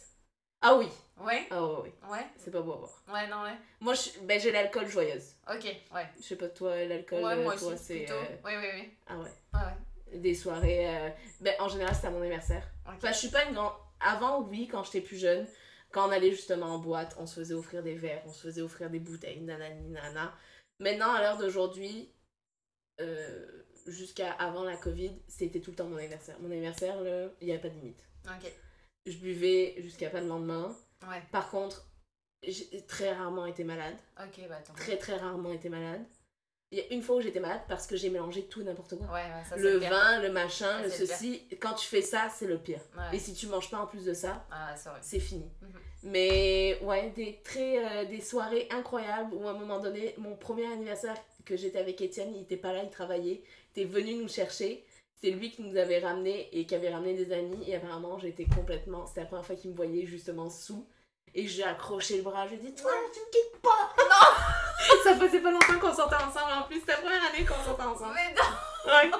Ah oui. Ouais. Ah ouais, ouais. Ouais. C'est pas beau à voir. Ouais non ouais. Moi, je- ben, j'ai l'alcool joyeuse. Ok. Ouais. Je sais pas, toi, l'alcool, Ouais euh, moi toi, aussi c'est. plutôt. euh, Oui oui oui. Ah ouais. Ouais ouais. Des soirées. euh, Ben, en général, c'était à mon anniversaire. Ok. Enfin, je suis pas une grande. Avant, oui, quand j'étais plus jeune, quand on allait justement en boîte, on se faisait offrir des verres, on se faisait offrir des bouteilles, nanani, nana. Maintenant, à l'heure d'aujourd'hui, euh, jusqu'à avant la Covid, c'était tout le temps mon anniversaire. Mon anniversaire, il n'y avait pas de limite. Ok. Je buvais jusqu'à pas le lendemain. Ouais. Par contre, j'ai très rarement été malade. Ok bah attends. Très, très rarement été malade. Il y a une fois où j'étais malade parce que j'ai mélangé tout n'importe quoi. Ouais ouais ça c'est le pire. vin, le machin, Ça, le le ceci. Quand tu fais ça, c'est le pire. Ouais. Et si tu manges pas en plus de ça, Ah c'est fini. Mhm. Mais ouais, des, très, euh, des soirées incroyables où à un moment donné, mon premier anniversaire que j'étais avec Étienne, il était pas là, il travaillait, il était venu nous chercher. C'est lui qui nous avait ramené et qui avait ramené des amis. Et apparemment, j'étais complètement. C'était la première fois qu'il me voyait justement sous. Et j'ai accroché le bras, je lui ai dit Toi, tu me quittes pas Non Ça faisait pas longtemps qu'on sortait ensemble en plus, c'était la première année qu'on sortait ensemble. Mais non. Ouais.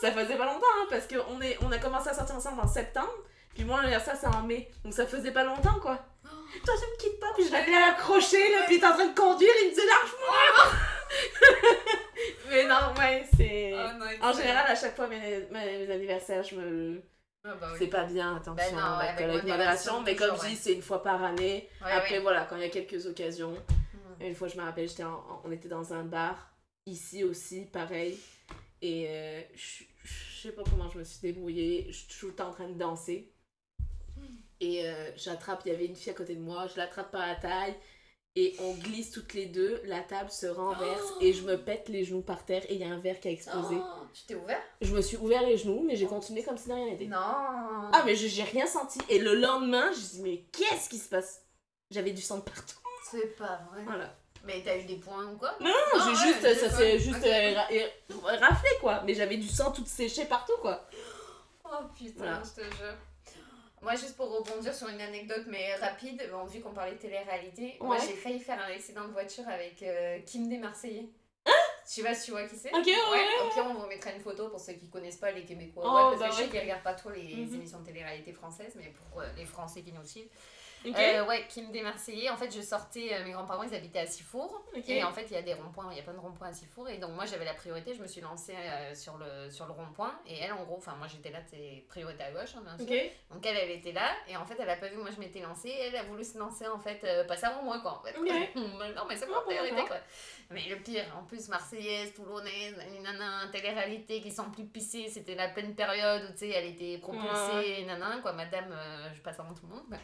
ça faisait pas longtemps, hein, parce qu'on est, on a commencé à sortir ensemble en septembre, puis moi, l'anniversaire, c'est en mai. Donc ça faisait pas longtemps, quoi. Toi, je me quitte pas, puis je l'avais accroché, là, puis t'es en train de conduire, il me dit large-moi! Mais non, ouais, c'est. Oh, non, En général, à chaque fois, mes, mes anniversaires, je me. Ah, bah oui. C'est pas bien, attention, Ben non, ouais, avec, modération, mais comme toujours, je dis, ouais. c'est une fois par année. Ouais, Après, voilà, quand il y a quelques occasions. Une fois, je me rappelle, j'étais en- on était dans un bar, ici aussi, pareil. Et euh, je je sais pas comment je me suis débrouillée. Je suis tout le temps en train de danser. Et euh, j'attrape, il y avait une fille à côté de moi, je l'attrape par la taille. Et on glisse toutes les deux, la table se renverse Oh et je me pète les genoux par terre et il y a un verre qui a explosé. Oh, tu t'es ouvert? Je me suis ouvert les genoux, mais j'ai continué comme si de rien n'était. Non. Ah, mais je- j'ai rien senti. Et le lendemain, je me suis dit, mais qu'est-ce qui se passe? J'avais du sang partout. C'est pas vrai. Voilà. Mais t'as eu des points ou quoi? Non, Ah j'ai ouais, juste, ça s'est juste euh, ra- raflé quoi. Mais j'avais du sang tout séché partout quoi. Oh putain, Voilà. je te jure. Moi, juste pour rebondir sur une anecdote, mais rapide, bon, vu qu'on parlait de télé-réalité, moi j'ai failli faire un accident de voiture avec euh, Kim des Marseillais. Tu vois, tu vois qui c'est? Ok, ouais, ouais. On vous mettra une photo pour ceux qui connaissent pas les Québécois. Oh, ouais, parce bah que je sais qu'ils regardent pas trop les Mhm. émissions de télé-réalité françaises, mais pour euh, les Français qui nous suivent. Ok. Euh, ouais, Kim des Marseillais. En fait, je sortais, euh, mes grands-parents ils habitaient à Sifour. Et en fait, il y a des ronds-points, il y a plein de ronds-points à Sifour. Et donc, moi, j'avais la priorité, je me suis lancée euh, sur le, sur le rond-point. Et elle, en gros, enfin, moi, j'étais là, c'est priorité à gauche, hein, bien sûr. Donc, elle, elle était là. Et en fait, elle a pas vu, moi, je m'étais lancée. Elle a voulu se lancer, en fait, euh, passer avant moi, quoi. En fait. Non, mais c'est bon, priorité, quoi. Mais le pire, en plus, Marseillaise, Toulonnaise, nanana, télé-réalité qui sont plus pissées. C'était la pleine période où, tu sais, elle était propulsée, nanana, quoi. Madame, je passe avant tout le monde.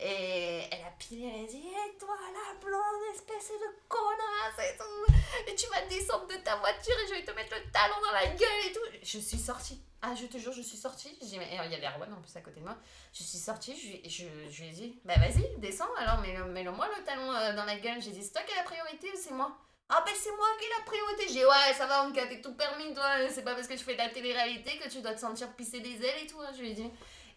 Et elle a pilé, elle a dit Et toi, la blonde, espèce de connasse et tout Et tu vas descendre de ta voiture et je vais te mettre le talon dans la gueule et tout Je suis sortie. Ah, je te jure, je suis sortie. J'ai mais- Il y avait Erwan en plus à côté de moi. Je suis sortie, je, je, je lui ai dit Bah vas-y, descends alors, mets-le mets moi le talon euh, dans la gueule. J'ai dit C'est toi qui as la priorité ou c'est moi? Ah ben c'est moi qui ai la priorité. J'ai dit, ouais ça va on t'es tout permis toi. C'est pas parce que tu fais de la télé-réalité que tu dois te sentir pisser des ailes et tout. hein. Je lui ai dit.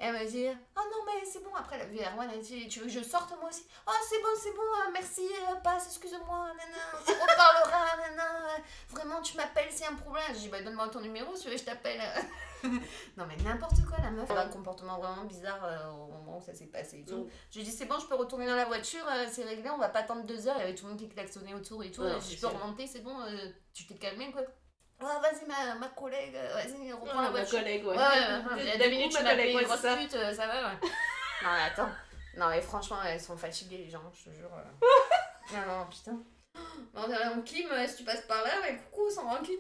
Elle m'a dit, ah non mais c'est bon. Après elle a vu Erwan, elle a dit, tu veux que je sorte moi aussi Ah c'est bon, c'est bon, euh, merci, euh, passe, excuse-moi, nana, on reparlera, nana. Vraiment tu m'appelles a un problème. J'ai dit, bah donne-moi ton numéro si tu veux je t'appelle. non mais n'importe quoi la meuf. Elle a un comportement vraiment bizarre euh, au moment où ça s'est passé et tout. Mm. Je lui ai dit, c'est bon, je peux retourner dans la voiture, c'est réglé, on va pas attendre deux heures. Il y avait tout le monde qui klaxonnait autour et tout. Ouais, je c'est peux remonter, c'est bon, tu t'es calmé quoi. Ah, vas-y, ma, ma collègue, euh, vas-y, reprends Ah, la ma voiture. collègue, ouais. Ouais, ouais, ouais, il y a deux minutes, tu ma m'as payé une ouais, grosse pute, euh, ça va, ouais. non, mais attends. Non, mais franchement, elles sont fatiguées, les gens, je te jure. euh. non, non, putain. On Kim, euh, si tu passes par là, mais coucou, sans rancune.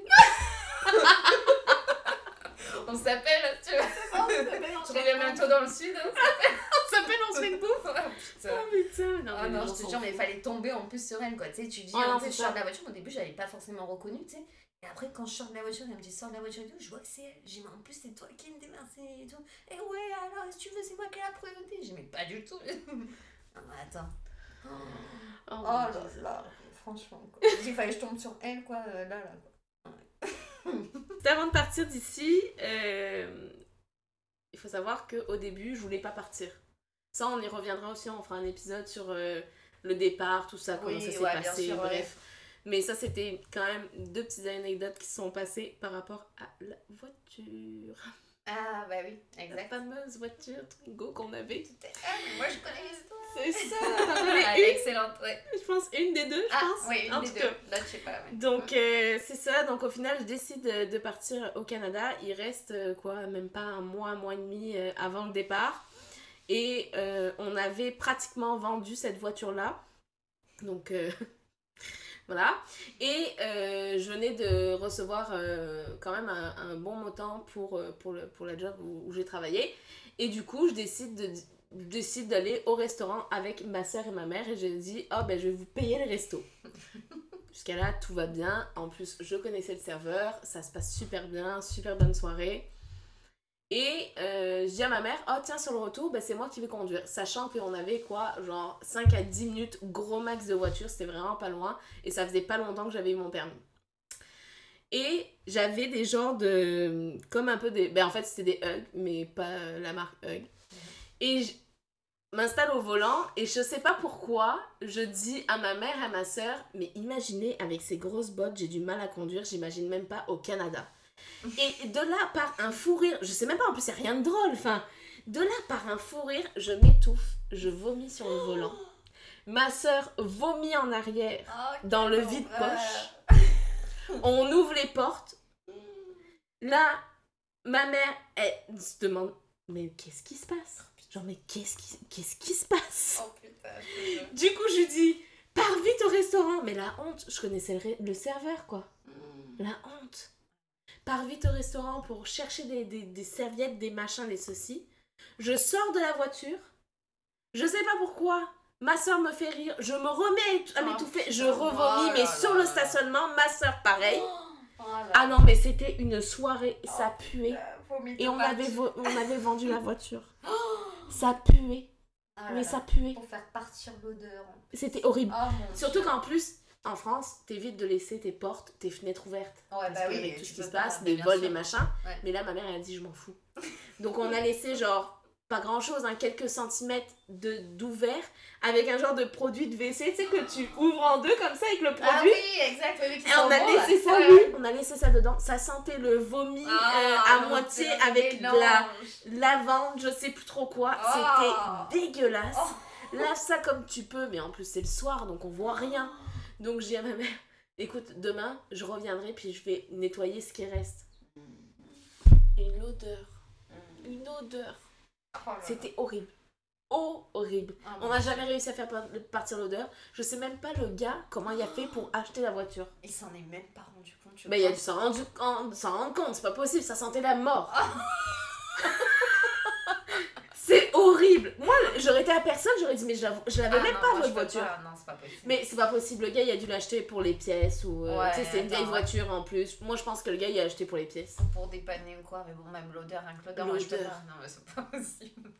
on s'appelle, tu vois. Je reviens bientôt dans le sud. hein. On s'appelle, on se fait une bouffe. Oh, putain. Oh putain, non, Ah mais non, je te jure, mais il fallait tomber en plus sur elle, quoi. Tu sais, tu dis, Ah non, je sors de la voiture, au début, j'avais pas forcément reconnu, tu sais. Et après, quand je sors de la voiture, elle me dit, sors de la voiture et tout, je vois que c'est elle. J'ai dit, mais en plus, c'est toi qui me démercé et tout. Et ouais, alors, si tu veux, c'est moi qui ai la priorité. J'ai dit, mais pas du tout. non, mais attends. Oh, Oh là là, franchement, quoi. Il fallait que je tombe sur elle, quoi, euh, là, là, quoi. Avant de partir d'ici, euh, il faut savoir qu'au début, je voulais pas partir. Ça, on y reviendra aussi, on fera un épisode sur euh, le départ, tout ça, comment Oui, ça s'est ouais, passé, sûr, ouais. Mais ça, c'était quand même deux petites anecdotes qui se sont passées par rapport à la voiture. Ah, bah oui, La exact. fameuse voiture Twingo qu'on avait. Ah, moi, je connais l'histoire. C'est ça, Ah, une? excellente, ouais. Je pense une des deux, je Ah, pense. oui, une en des tout deux. cas. Là, je sais pas, ouais. Donc euh, c'est ça, donc au final je décide de, partir au Canada. Il reste euh, quoi, même pas un mois, un mois et demi euh, avant le départ. Et euh, on avait pratiquement vendu cette voiture-là. Donc euh, voilà. Et euh, je venais de recevoir euh, quand même un, un bon montant pour, euh, pour, le, pour la job où, où j'ai travaillé. Et du coup je décide de décide d'aller au restaurant avec ma soeur et ma mère et je dis oh ben je vais vous payer le resto Jusqu'à là, tout va bien. En plus, je connaissais le serveur, ça se passe super bien, super bonne soirée. Et euh, je dis à ma mère, oh tiens, sur le retour, bah, c'est moi qui vais conduire. Sachant qu'on avait quoi, genre 5 à 10 minutes, gros max de voiture, c'était vraiment pas loin. Et ça faisait pas longtemps que j'avais eu mon permis. Et j'avais des genres de. Comme un peu des. Ben en fait, c'était des Hug, mais pas la marque Hug. Et je m'installe au volant et je sais pas pourquoi, je dis à ma mère à ma soeur, mais imaginez avec ces grosses bottes, j'ai du mal à conduire, j'imagine même pas au Canada. Et de là, par un fou rire, je sais même pas, en plus, c'est rien de drôle. Enfin, de là, par un fou rire, je m'étouffe, je vomis sur le volant. Ma soeur vomit en arrière Oh, dans le vide-poche. On ouvre les portes. Là, ma mère, elle se demande Mais qu'est-ce qui se passe? Genre, mais qu'est-ce qui, qu'est-ce qui se passe? Oh putain. Du coup, je lui dis Pars vite au restaurant. Mais la honte, je connaissais le, serveur, quoi. Mm. La honte. Pars vite au restaurant pour chercher des, des- des serviettes, des machins, des ceci. Je sors de la voiture. Je sais pas pourquoi. Ma soeur me fait rire. Je me remets à Oh, m'étouffer. Je revomis, Oh mais sur le stationnement, ma soeur pareil. Oh Ah non, mais c'était une soirée, ça puait. Et on avait, on avait vendu la voiture. Ça puait, Ah mais ça puait. Pour faire partir l'odeur. C'était horrible. Oh Surtout qu'en plus, en France, t'évites de laisser tes portes, tes fenêtres ouvertes. Ouais, Parce bah oui, qu'avec tout ce qui se pas, passe, des vols, des machins. Ouais. Mais là, ma mère, elle a dit, je m'en fous. Donc on a laissé genre pas grand chose, hein, quelques centimètres de d'ouvert avec un genre de produit de WC, tu sais, que tu ouvres en deux comme ça avec le Ah produit. oui, exact. oui, qui Et on a laissé là. ça, Ouais, oui, ouais. on a laissé ça dedans. Ça sentait le vomi Ah, euh, à non, moitié avec de la lavande, je sais plus trop quoi. Ah. C'était dégueulasse. Oh. Lave ça comme tu peux, mais en plus c'est le soir donc on voit rien. Donc j'ai dit à ma mère, écoute, demain je reviendrai puis je vais nettoyer ce qui reste. Et l'odeur, une odeur. Oh. C'était horrible. Horrible. Ah, On n'a jamais réussi à faire par- partir l'odeur. Je sais même pas le gars comment il a fait pour acheter la voiture. Il s'en est même pas rendu compte. je Bah il rendre, s'en rendre compte, c'est pas possible, ça sentait la mort. c'est horrible. Moi j'aurais été à personne, j'aurais dit mais je la- je l'avais Ah même non, pas votre voiture. pas, Non, c'est pas possible. Mais c'est pas possible, le gars il a dû l'acheter pour les pièces ou. euh, Ouais, tu sais, c'est une vieille voiture en plus. Moi je pense que le gars il a acheté pour les pièces. Pour dépanner ou quoi, mais bon, même l'odeur, que l'odeur, moi, je peux pas. Non, mais c'est pas possible.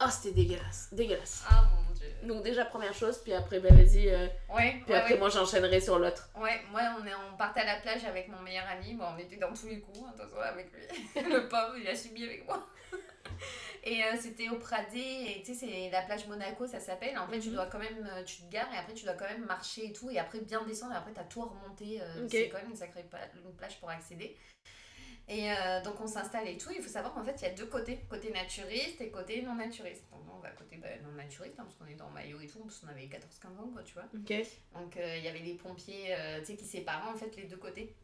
Oh c'était dégueulasse, dégueulasse. Ah mon dieu. Donc déjà première chose, puis après bah vas-y, euh, Ouais, puis ouais, après ouais. moi j'enchaînerai sur l'autre. Ouais, moi on, est, on partait à la plage avec mon meilleur ami, bon, on était dans tous les coups, hein, attention avec lui. Le pauvre, il a subi avec moi. Et euh, c'était au Pradé, et tu sais, c'est la plage Monaco, ça s'appelle. En fait, tu Mhm. dois quand même, euh, tu te gares et après tu dois quand même marcher et tout, et après bien descendre, et après t'as tout à remonter. euh, Ok. C'est quand même une sacrée une plage pour accéder. Et euh, donc on s'installe et tout. Il faut savoir qu'en fait, il y a deux côtés côté naturiste et côté non naturiste. Donc on va côté bah, non naturiste, hein, parce qu'on était en maillot et tout, parce qu'on avait 14-15 ans, quoi, tu vois. Donc il y avait les pompiers tu sais, qui séparaient en fait les deux côtés.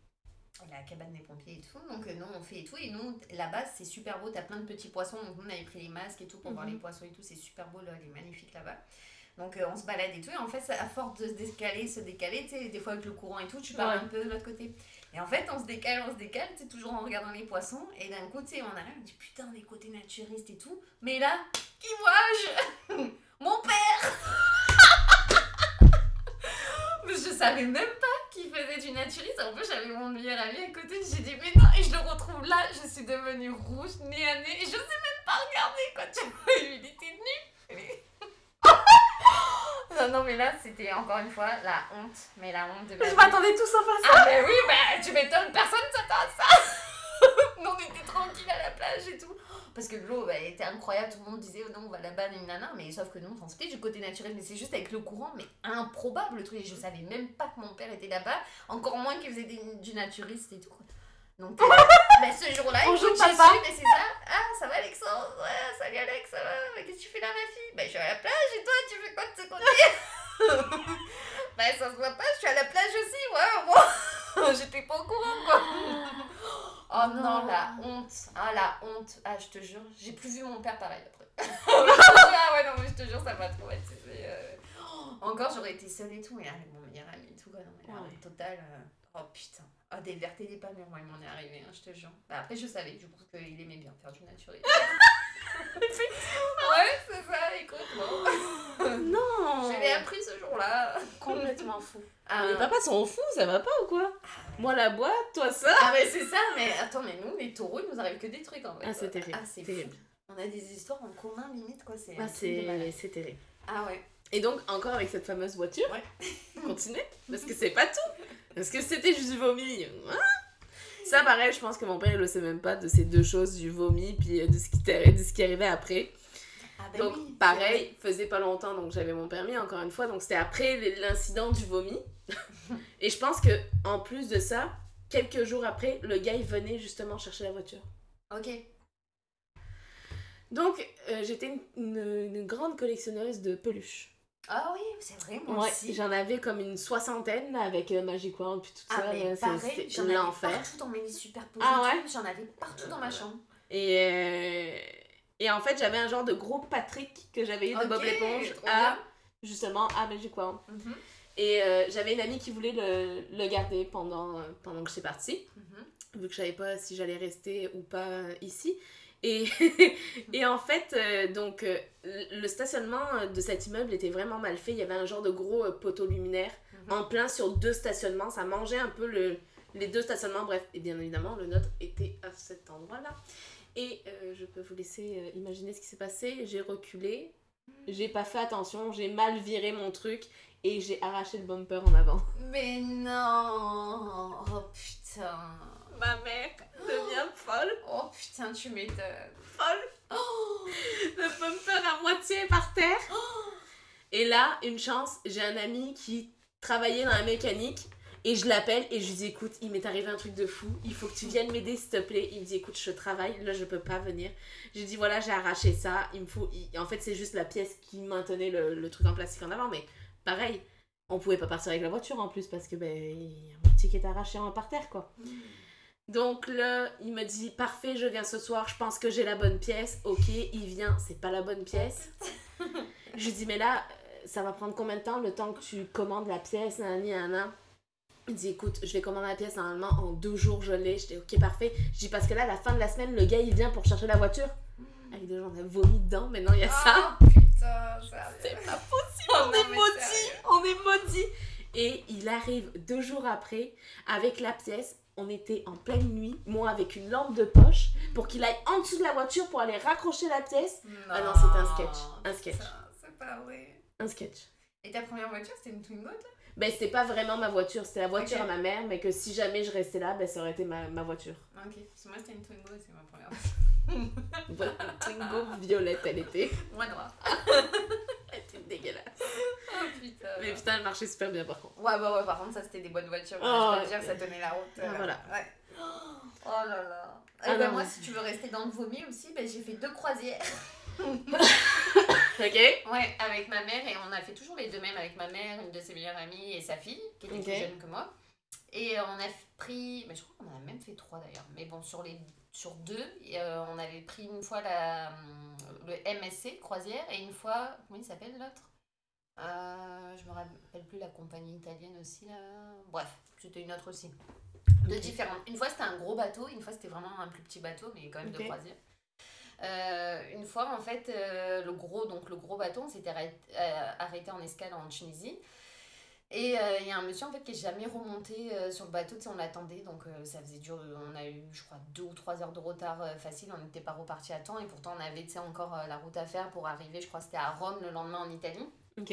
La cabane des pompiers et tout. Donc euh, nous on fait et tout. Et nous là-bas c'est super beau. T'as plein de petits poissons. Donc nous on avait pris les masques et tout pour voir Mhm. les poissons et tout. C'est super beau là, elle est magnifique là-bas. Donc euh, on se balade et tout. Et en fait, à force de se décaler, se décaler, tu sais, des fois avec le courant et tout, tu pars Ouais. un peu de l'autre côté. Et en fait, on se décale, on se décale, tu toujours en regardant les poissons. Et d'un coup, tu sais, on arrive, on dit putain, des côtés naturistes et tout. Mais là, qui vois-je Mon père Mais je savais même pas qu'il faisait du naturisme. En plus, j'avais mon meilleur ami à côté. J'ai dit, mais non, et je le retrouve là. Je suis devenue rouge, nez à nez. Et je sais même pas regarder, quoi. Tu vois, il était nu. non, non, mais là, c'était encore une fois la honte. Mais la honte de ma Je m'attendais tous sauf à ça. Ah, bah oui, bah tu m'étonnes, personne s'attend à ça. Nous, on était tranquille à la plage et tout. Parce que l'eau bah, elle était incroyable, tout le monde disait oh non, on va là-bas, nana, mais sauf que nous, on s'était du côté naturel, mais c'est juste avec le courant, mais improbable le truc. Et je savais même pas que mon père était là-bas, encore moins qu'il faisait des- du naturiste et tout. quoi. Donc, euh, bah, ce jour-là, écoute, j'ai papa. su, mais c'est ça. Ah, ça va, Alexandre Ouais, salut Alex, ça va qu'est-ce que tu fais là, ma fille? Bah, je suis à la plage et toi, tu fais quoi de ce côté? Bah, ça se voit pas, je suis à la plage aussi, ouais, bon. J'étais pas au courant, quoi. Oh non, Non. la honte. Ah, la honte. Ah, je te jure, j'ai plus vu mon père pareil après. ah ouais, non, mais je te jure, ça m'a traumatisé. Euh... Encore, j'aurais été seule et tout, mais avec mon meilleur ami et tout, quoi. Non, mais Ouais. honte totale. euh, Oh putain. Ah, des vertes et des pas mûres, moi, il m'en est arrivé, hein, je te jure. Bah, après, je savais du coup qu'il aimait bien faire du naturel. ouais, c'est ça, écoute, bon. Non. Je l'ai appris ce jour-là. complètement fou. Ah, Les papas sont fous, ça va pas ou quoi? Moi la boîte, toi ça. Ah mais c'est ça, mais attends, mais nous, les taureaux, il nous arrive que des trucs en fait. Ah c'est terrible. Ah, c'est terrible. fou. On a des histoires en commun limite quoi, c'est Ah, c'est terrible. Ah ouais. Et donc encore avec cette fameuse voiture, Ouais. continuez parce que c'est pas tout. Parce que c'était juste du vomi. Hein ça pareil, je pense que mon père il le sait même pas de ces deux choses, du vomi puis euh, de ce qui, de ce qui arrivait après. Ah bah Donc oui, pareil, faisait pas longtemps donc j'avais mon permis encore une fois donc c'était après l'incident du vomi. Et je pense que en plus de ça, quelques jours après, le gars il venait justement chercher la voiture. Ok. Donc, euh, j'étais une, une- une grande collectionneuse de peluches. Ah oui, c'est vrai, moi Ouais, aussi. j'en avais comme une soixantaine là, avec euh, Magic Wand puis tout Ah, ça. mais pareil, j'en avais l'enfer. partout dans mes superposés. Ah ouais? J'en avais partout dans ma chambre. Et, euh, et en fait, j'avais un genre de gros Patrick que j'avais eu de Bob l'éponge à justement à Magic Wand. Mhm, Et euh, j'avais une amie qui voulait le, le garder pendant, euh, pendant que j'étais partie, mhm. vu que je savais pas si j'allais rester ou pas euh, ici. Et, et en fait, euh, donc, euh, le stationnement de cet immeuble était vraiment mal fait. Il y avait un genre de gros euh, poteau luminaire Mhm. en plein sur deux stationnements. Ça mangeait un peu le, les deux stationnements. Bref, et bien évidemment, le nôtre était à cet endroit-là. Et euh, je peux vous laisser euh, imaginer ce qui s'est passé. J'ai reculé, j'ai pas fait attention, j'ai mal viré mon truc et j'ai arraché le bumper en avant. Mais non Oh putain Ma mère devient folle, Oh putain, tu m'étonnes folle. Oh Le bumper à moitié par terre. Et là, une chance, j'ai un ami qui travaillait dans la mécanique et je l'appelle et je lui dis écoute, il m'est arrivé un truc de fou, il faut que tu viennes m'aider s'il te plaît. Il me dit écoute, je travaille, là je peux pas venir. Je lui dis voilà, j'ai arraché ça, il me faut il- en fait, c'est juste la pièce qui maintenait le, le truc en plastique en avant mais pareil, on pouvait pas partir avec la voiture en plus parce que ben il y a un moitié qui est arraché en- par terre quoi. Donc là, il me dit parfait, je viens ce soir, je pense que j'ai la bonne pièce. Ok, il vient, c'est pas la bonne pièce. je lui dis mais là, euh, ça va prendre combien de temps le temps que tu commandes la pièce, nanani, nanana. Il dit écoute, je vais commander la pièce normalement en deux jours, je l'ai. Je dis ok parfait. Je dis parce que là, à la fin de la semaine, le gars il vient pour chercher la voiture. Avec des gens, on a vomi dedans, maintenant il y a ça. Ah, putain, ça C'est pas possible, Oh on non, est maudits, on est maudits. Et il arrive deux jours après avec la pièce. On était en pleine nuit, moi avec une lampe de poche, pour qu'il aille en dessous de la voiture pour aller raccrocher la pièce. Ah non, c'était un sketch, un sketch. C'est pas vrai. Un sketch. Et ta première voiture, c'était une Twingo, toi? Ben c'était pas vraiment ma voiture, c'était la voiture à ma mère, mais que si jamais je restais là, ben ça aurait été ma, ma voiture. Ok, parce que moi, c'était une Twingo, c'est ma première. Voilà, une Twingo violette elle était. Moi, noir. Dégueulasse. Oh putain. Mais putain, elle marchait super bien par contre. Ouais, bah ouais, par contre, ça, c'était des bonnes voitures. Oh, je peux ouais. te dire, ça tenait la route. Ah, euh, voilà. Ouais. Oh là là. Ah Et ben non, moi, si tu veux rester dans le vomi aussi, ben, j'ai fait deux croisières. Ok Ouais, avec ma mère, et on a fait toujours les deux mêmes avec ma mère, une de ses meilleures amies et sa fille, qui était plus jeune que moi. Et euh, on a pris, mais je crois qu'on en a même fait trois d'ailleurs, mais bon, sur les sur deux, euh, on avait pris une fois la, hum, le MSC croisière et une fois, comment il s'appelle l'autre? Euh, Je me rappelle plus la compagnie italienne aussi là. Bref, c'était une autre aussi. Ok. différentes. Une fois c'était un gros bateau, une fois c'était vraiment un plus petit bateau, mais quand même de croisière. Euh, une fois, en fait, euh, le gros, donc le gros bateau, on s'était arrêté, euh, arrêté en escale en Tunisie. Et euh, il y a un monsieur en fait qui est jamais remonté euh, sur le bateau, tu sais, on l'attendait, donc euh, ça faisait dur, on a eu je crois deux ou trois heures de retard facile, on n'était pas reparti à temps et pourtant on avait tu sais, encore la route à faire pour arriver, je crois c'était à Rome le lendemain en Italie. Ok.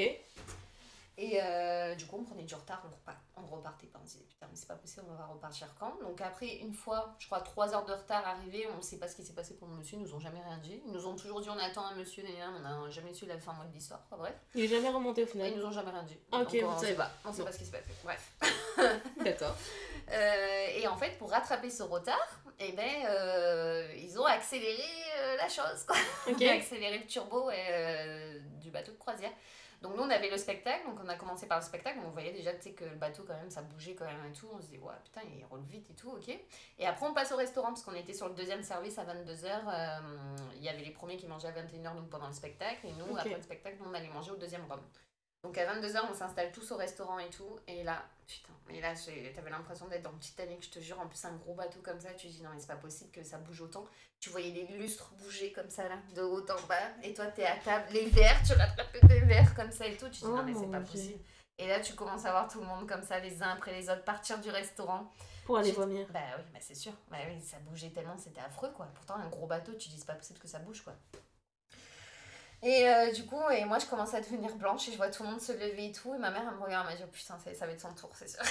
Et euh, du coup, on prenait du retard, on, repart, on repartait pas. On se disait, putain, mais c'est pas possible, on va repartir quand? Donc après, une fois, je crois, trois heures de retard arrivé, on sait pas ce qui s'est passé pour le monsieur, ils nous ont jamais rien dit. Ils nous ont toujours dit, on attend un monsieur, et on n'a jamais su la fin de l'histoire, enfin, bref. Il est jamais remonté au Et final. ils nous ont jamais rien dit. Ok, Donc, on savez sait pas. On sait Bon. pas ce qui s'est passé. Bref. D'accord. Euh, et en fait, pour rattraper ce retard, eh ben, euh, ils ont accéléré euh, la chose. Ils ont accéléré le turbo du bateau de croisière. Donc nous, on avait le spectacle, donc on a commencé par le spectacle, on voyait déjà que le bateau, quand même, ça bougeait quand même et tout. On se dit, ouais, putain, il roule vite et tout, ok. Et après, on passe au restaurant, parce qu'on était sur le deuxième service à 22h. Il y avait les premiers qui mangeaient à 21h, donc pendant le spectacle, et nous, après le spectacle, nous, on allait manger au deuxième rhum. Donc à 22h, on s'installe tous au restaurant et tout. Et là, putain, mais là, t'avais l'impression d'être dans Titanic, je te jure. En plus, un gros bateau comme ça, tu te dis non, mais c'est pas possible que ça bouge autant. Tu voyais les lustres bouger comme ça, là, de haut en bas. Et toi, t'es à table, les verres, tu rattrapes des verres comme ça et tout. Tu te dis Oh non, mais c'est pas possible. Et là, tu commences à voir tout le monde comme ça, les uns après les autres, partir du restaurant. Pour aller vomir. Bah oui, bah c'est sûr. Bah oui, ça bougeait tellement, c'était affreux quoi. Pourtant, un gros bateau, tu dis c'est pas possible que ça bouge quoi. Et euh, du coup, et moi je commence à devenir blanche et je vois tout le monde se lever et tout. Et ma mère elle me regarde, elle m'a dit oh, putain, ça, ça va être son tour, c'est sûr.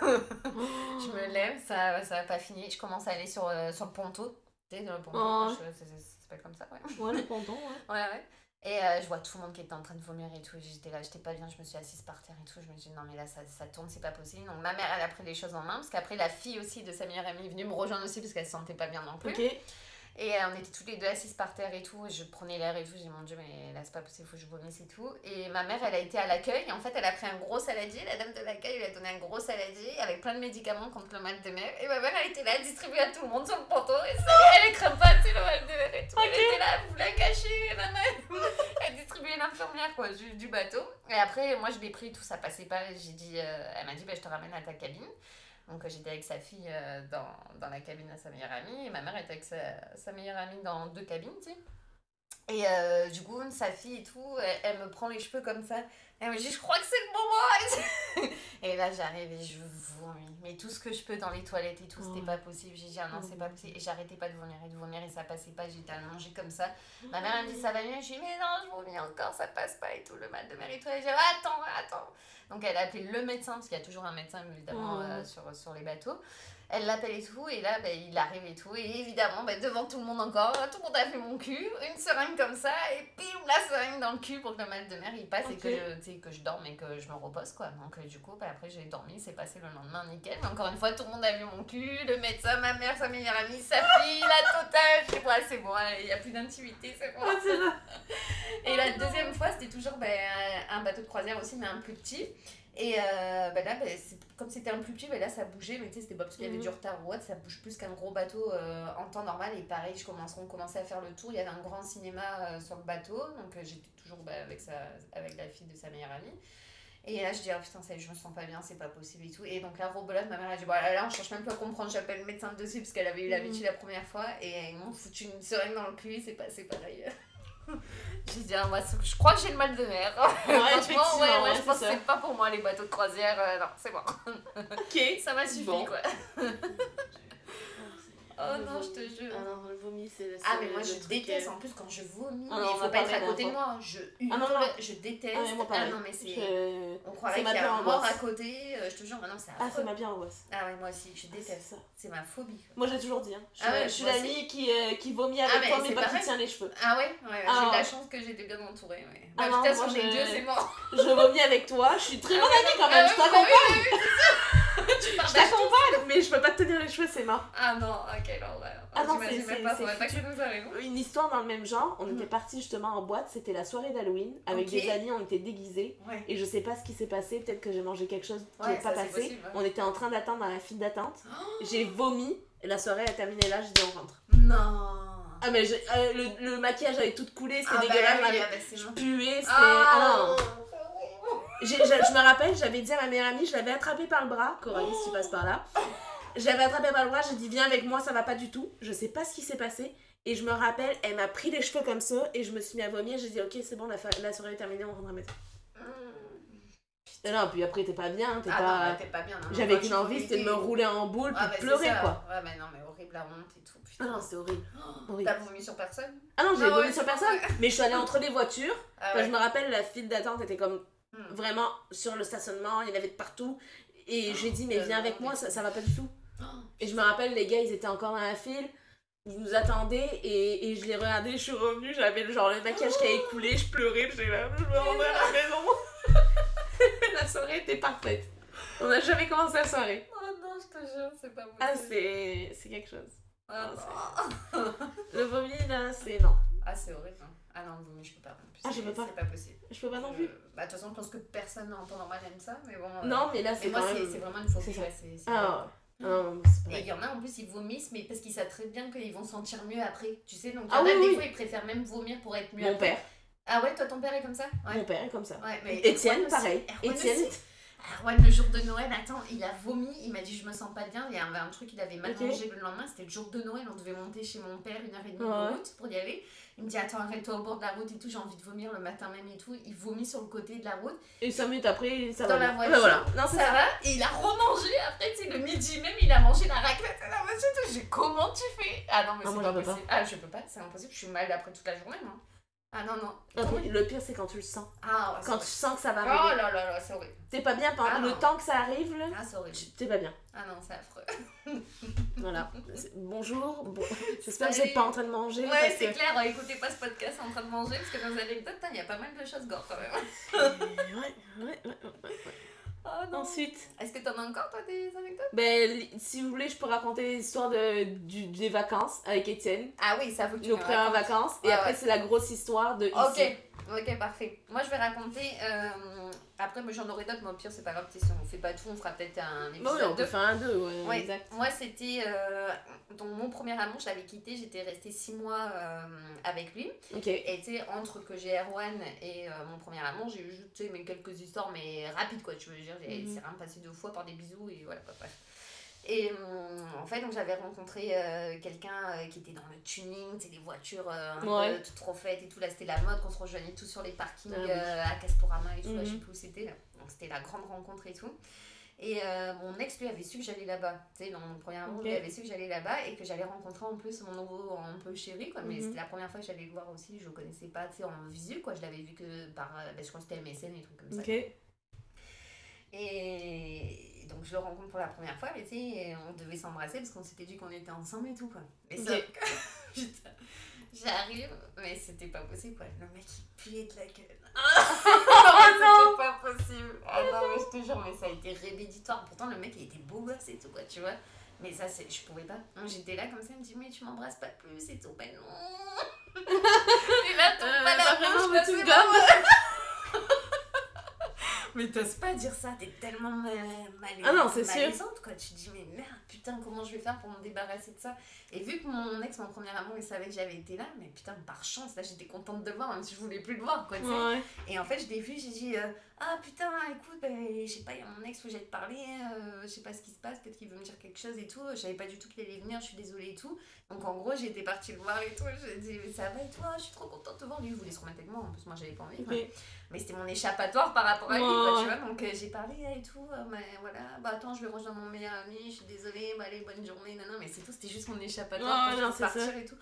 je me lève, ça, ça va pas finir. Je commence à aller sur, euh, sur le ponton. Tu sais, le ponton, Oh. c'est- s'appelle comme ça, ouais. Ouais, le ponton, ouais. Ouais, ouais. Et euh, je vois tout le monde qui était en train de vomir et tout. J'étais là, j'étais pas bien, je me suis assise par terre et tout. Je me suis dit, non, mais là, ça, ça tourne, c'est pas possible. Donc ma mère, elle a pris les choses en main. Parce qu'après, la fille aussi de sa meilleure amie est venue me rejoindre aussi parce qu'elle se sentait pas bien non plus. Ok. Et euh, on était tous les deux assises par terre et tout. Et je prenais l'air et tout. J'ai dit, mon dieu, mais là, c'est pas possible, faut que je vomisse et tout. Et ma mère, elle a été à l'accueil. En fait, elle a pris un gros saladier. La dame de l'accueil lui a donné un gros saladier avec plein de médicaments contre le mal de mer. Et ma mère, elle était là, à distribuer à tout le monde sur le ponton. Et ça, elle craint pas, sais, le mal de mer et tout. Elle était là, elle voulait la cacher. maman. Elle distribuait l'infirmière, quoi, du, du bateau. Et après, moi, je l'ai pris, tout ça passait pas. J'ai dit, euh, elle m'a dit, bah, je te ramène à ta cabine. Donc euh, j'étais avec sa fille euh, dans, dans la cabine à sa meilleure amie et ma mère était avec sa, sa meilleure amie dans deux cabines, tu sais. Et euh, du coup, sa fille et tout, elle, elle me prend les cheveux comme ça. Elle me dit, je crois que c'est le moment. Et là, j'arrive et je vomis. Mais tout ce que je peux dans les toilettes et tout, c'était Ouais. pas possible. J'ai dit, ah non, c'est pas possible. Et j'arrêtais pas de vomir et de vomir et ça passait pas. J'étais à manger comme ça. Ma mère, elle me dit, ça va mieux? Je dis, mais non, je vomis encore, ça passe pas et tout, le mal de mer et tout. Elle dit, attends, attends. Donc elle a appelé le médecin, parce qu'il y a toujours un médecin évidemment euh, sur, sur les bateaux. Elle l'appelle et tout, et là ben, il arrive et tout, et évidemment ben, devant tout le monde encore, tout le monde a vu mon cul, une seringue comme ça, et bim, la seringue dans le cul pour que le mal de mer il passe et que je, que je dorme et que je me repose quoi. Donc euh, du coup ben, après j'ai dormi, c'est passé le lendemain nickel, mais encore une fois tout le monde a vu mon cul, le médecin, ma mère, sa meilleure amie, sa fille, la totale, je sais pas, c'est bon, il n'y a plus d'intimité, c'est bon. Et la deuxième fois, c'était toujours ben, un bateau de croisière aussi, mais un plus petit. Et euh, ben là, c'est- comme c'était un plus petit, ben là ça bougeait, mais tu sais, c'était pas parce qu'il y avait Mhm. du retard ou autre, ça bouge plus qu'un gros bateau euh, en temps normal. Et pareil, je commence, on commençait à faire le tour, il y avait un grand cinéma euh, sur le bateau, donc j'étais toujours avec, sa, avec la fille de sa meilleure amie. Et là, je dis, oh putain, ça y est, je me sens pas bien, c'est pas possible et tout. Et donc là, rebelote, ma mère a dit, bon, là, là, on cherche même pas à comprendre, j'appelle le médecin dessus parce qu'elle avait eu l'habitude la première fois. Et ils m'ont foutu une seringue dans le cul, c'est passé pareil. J'ai dit, ah, moi, je crois que j'ai le mal de mer. Franchement, effectivement, ouais, ouais, ouais, je pense c'est que ça. c'est pas pour moi les bateaux de croisière. euh, non, c'est bon. Ok. Ça m'a suffi, Bon. quoi. Oh non, je te jure. Ah non, le vomi, c'est. Ah, mais moi, je déteste euh, en plus quand je vomis. Ah non, mais on il faut pas être à côté de moi. Je hurle, Ah non, non. je déteste. Ah, moi, non, mais c'est. Je- On croirait c'est qu'il y ma a un mort à côté. euh, je te jure, maintenant, c'est Ah, c'est ma bien angoisse. Ah, ouais, moi aussi, je C'est déteste. ça. C'est ma phobie. quoi. Moi, j'ai toujours dit. Hein. Je suis, Ah ouais, je suis l'amie qui, euh, qui vomit avec Ah, toi, mais pas qui tient les cheveux. Ah, ouais, ouais Ah. j'ai de la chance que j'étais bien entourée. Ah Bah, non, putain, je- deux, c'est mort. Je vomis avec toi. Je suis très Ah bonne amie quand Ah même. Je t'accompagne. ça. Je t'accompagne, mais je peux pas te tenir les cheveux, c'est mort. Ah non, ok, Ah non, c'est- pas, pas que nous. Une histoire dans le même genre. On Mhm. était partis justement en boîte. C'était la soirée d'Halloween. Avec des amis, on était déguisés. Ouais. Et je sais pas ce qui s'est passé. Peut-être que j'ai mangé quelque chose qui Ouais, n'est pas passé. possible, ouais. On était en train d'attendre dans la file d'attente. J'ai vomi. Et la soirée a terminé là. Je dis on rentre. Non. Ah, mais j'ai- euh, le, le maquillage avait tout coulé. C'était Ah, bah dégueulasse. oui, ah, bah, c'est Je puais. C'était. Ah, non. Ah, J'ai- je, je me rappelle, j'avais dit à ma meilleure amie, je l'avais attrapée par le bras, Coralie, si tu passes par là. Je l'avais attrapée par le bras, j'ai dit viens avec moi, ça va pas du tout. Je sais pas ce qui s'est passé. Et je me rappelle, elle m'a pris les cheveux comme ça et je me suis mis à vomir. J'ai dit ok, c'est bon, la, la soirée est terminée, on rentre à la maison. Et non, puis après, t'es pas bien, t'es Ah non, bah, t'es pas bien. J'avais qu'une envie, c'était de me rouler en boule Ah, puis bah, de pleurer c'est quoi. Ouais, mais non, mais horrible la honte et tout. Ah Putain. non, c'était horrible. Oh, horrible. T'as vomi sur personne? Ah non, j'ai Ah vomi ouais, sur c'est personne, mais je suis allée entre les voitures. Ah ouais. Je me rappelle, la file d'attente était comme Hmm. vraiment sur le stationnement, il y en avait de partout. Et j'ai dit, mais viens avec moi, ça, ça va pas du tout. Oh, Et je me rappelle, les gars, ils étaient encore dans la file, ils nous attendaient, et, et je les regardais, je suis revenue, j'avais le genre le maquillage qui avait coulé, je pleurais, j'étais là, je me rendais à la maison. la soirée était parfaite. On n'a jamais commencé la soirée. Oh non, je te jure, c'est pas possible. Ah, c'est c'est quelque chose. Ah, non. Le vomi, là, c'est non. Ah, c'est horrible. hein. Ah non, vomi, je peux pas. Ah, je peux pas. C'est pas possible. Je peux pas non Je- plus. Bah, de toute façon, je pense que personne en temps normal aime ça, mais bon. euh, Non, mais là, Mais c'est moi, quand c'est même... c'est vraiment une phobie. c'est- c'est- Ah, non, Et il y en a en plus, ils vomissent, mais parce qu'ils savent très bien qu'ils vont sentir mieux après. Tu sais, donc il y Ah en a oui, des oui. fois, ils préfèrent même vomir pour être mieux Mon après. père, Ah ouais, toi, ton père est comme ça? Ouais. mon père est comme ça. Ouais, mais Étienne, Erwan pareil. Erwan Étienne, aussi. Erwan, le jour de Noël, attends, il a vomi, il m'a dit je me sens pas bien, il y avait un truc, il avait mal Ok. mangé le lendemain, c'était le jour de Noël, on devait monter chez mon père une heure et demie de route pour y aller. Il me dit attends, arrête-toi au bord de la route et tout, j'ai envie de vomir le matin même et tout. Il vomit sur le côté de la route, Et 5 minutes après, ça dans va. la bien. voiture. Ben voilà. Non, ça ça. va, et il a remangé après, tu sais, le midi même, il a mangé la raclette à la voiture. J'ai comment tu fais? Ah non, mais Ah, c'est pas possible. Ah, je peux pas, c'est impossible, je suis mal après toute la journée, moi. Ah non, non. Après, le pire, c'est quand tu le sens. Ah ouais, Quand tu sens que ça va Oh arriver. là là là, c'est horrible. T'es pas bien pendant Ah le non. temps que ça arrive, là. Ah, c'est horrible. T'es pas bien. Ah non, c'est affreux. Voilà. Bonjour. Bon... J'espère que vous Salut. êtes pas en train de manger. Ouais, c'est que... clair, écoutez pas ce podcast en train de manger parce que dans les anecdotes, il y a pas mal de choses gore quand même. Ouais, ouais, ouais, ouais, ouais. Oh non. Ensuite, Est-ce que t'en as encore toi des anecdotes? Ben, si vous voulez, je peux raconter l'histoire de, du- des vacances avec Étienne. Ah oui, ça faut que tu Nos premières vacances. Et Ouais, après, ouais. c'est la grosse histoire de Ok, ici. ok, parfait. Moi je vais raconter. euh, après, moi j'en aurai d'autres, mais au pire, c'est pas grave, si on fait pas tout, on fera peut-être un Bon, épisode on peut 2. faire un deux, ouais, Ouais. exact. Moi, c'était. euh, donc, mon premier amour, je l'avais quitté, j'étais restée 6 mois euh, avec lui. Et tu sais, entre que j'ai Erwan et euh, mon premier amour, j'ai eu juste quelques histoires, mais rapides quoi, tu veux dire. Mhm. C'est rien passé deux fois par des bisous et voilà, quoi, bref. Et hum, en fait, donc j'avais rencontré euh, quelqu'un euh, qui était dans le tuning, tu sais, des voitures euh, un Ouais. peu toutes trop faites et tout. Là, c'était la mode qu'on se rejoignait tous sur les parkings Ah oui. à Casporama et tout. là, je sais plus où c'était. Donc, c'était la grande rencontre et tout. Et mon ex, lui, avait su que j'allais là-bas. Tu sais, dans mon premier amour, Ok. lui avait su que j'allais là-bas et que j'allais rencontrer en plus mon nouveau un peu chéri, quoi. Mais Mhm. c'était la première fois que j'allais le voir aussi. Je le connaissais pas, tu sais, en visu, quoi. Je l'avais vu que par. ben, je crois que c'était MSN et trucs comme ça. Ok. Et donc, je le rencontre pour la première fois, mais tu sais, on devait s'embrasser parce qu'on s'était dit qu'on était ensemble et tout, quoi. Et ça, putain, j'arrive, mais c'était pas possible, quoi. Le mec, il puait de la gueule. Oh non C'était pas possible. Ah non, mais je te jure, mais ça a été révéditoire. Pourtant, le mec, il était beau gosse et tout, quoi, tu vois. Mais ça, c'est, je pouvais pas. Donc, J'étais là comme ça, il me dit, mais tu m'embrasses pas plus et tout. Ben non. et là, Euh, pas la bouche, mais tu me bon. Mais t'oses pas dire ça, t'es tellement mal, mal- Ah non, c'est sûr. malaisante, quoi. Tu te dis, mais merde, putain, comment je vais faire pour me débarrasser de ça? Et vu que mon ex, mon premier amour, il savait que j'avais été là, mais putain, par chance, là, j'étais contente de le voir, même si je voulais plus le voir, quoi. Ouais. Et en fait, je l'ai vu, j'ai dit euh, Ah putain, écoute, ben, je sais pas, il y a mon ex, faut que j'aille te parler, euh, je sais pas ce qui se passe, peut-être qu'il veut me dire quelque chose et tout. Je savais pas du tout qu'il allait venir, je suis désolée et tout. Donc en gros, j'étais partie le voir et tout. Je dit Mais ça va et toi Je suis trop contente de te voir. Lui, il voulait se remettre avec moi, en plus, moi j'avais pas envie. Mais c'était mon échappatoire par rapport à lui, quoi, tu vois. Donc euh, j'ai parlé et tout, euh, mais voilà, bah attends, je vais rejoindre mon meilleur ami, je suis désolée, bah allez, bonne journée, non, non, mais c'est tout, c'était juste mon échappatoire non, juste c'est partir ça. et tout.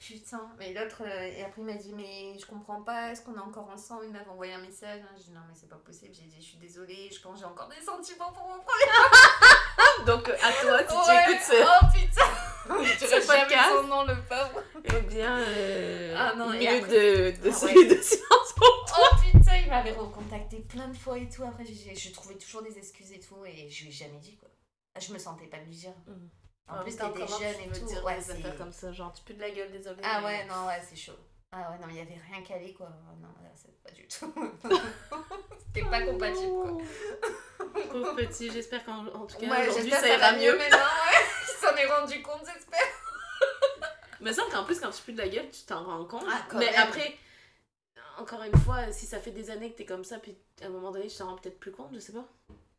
Putain, mais l'autre, euh, et après il m'a dit, mais je comprends pas, est-ce qu'on est encore ensemble? Il m'avait envoyé un message, hein. j'ai dit, non, mais c'est pas possible, j'ai dit, je suis désolée, je pense que j'ai encore des sentiments pour mon premier. Donc, euh, à toi, si Ouais, tu écoutes ce, Oh putain Je dirais jamais son nom, le pauvre. eh bien, euh, Ah non, et minute après- de, de, Ah ouais. celui de silence. Oh putain, il m'avait recontacté plein de fois et tout. Après, je trouvais toujours des excuses et tout. Et je lui ai jamais dit quoi. Ah, Je me sentais pas de lui dire. Mhm. En plus, t'étais jeune et tout. Ouais, c'est- comme ça, genre, tu peux de la gueule, désolé. Ah ouais, non, ouais, c'est chaud. Ah ouais, non, il y avait rien calé quoi. Ah Non, là, c'est pas du tout. C'était pas compatible quoi. Pauvre petit, j'espère qu'en en tout cas, Ouais, aujourd'hui, j'espère ça que ira va mieux. maintenant, ouais. Il s'en est rendu compte, j'espère. Mais ça, qu'en plus, quand tu pues de la gueule, tu t'en rends compte. Ah, mais même. après, encore une fois, si ça fait des années que t'es comme ça, puis à un moment donné, tu t'en rends peut-être plus compte, je sais pas.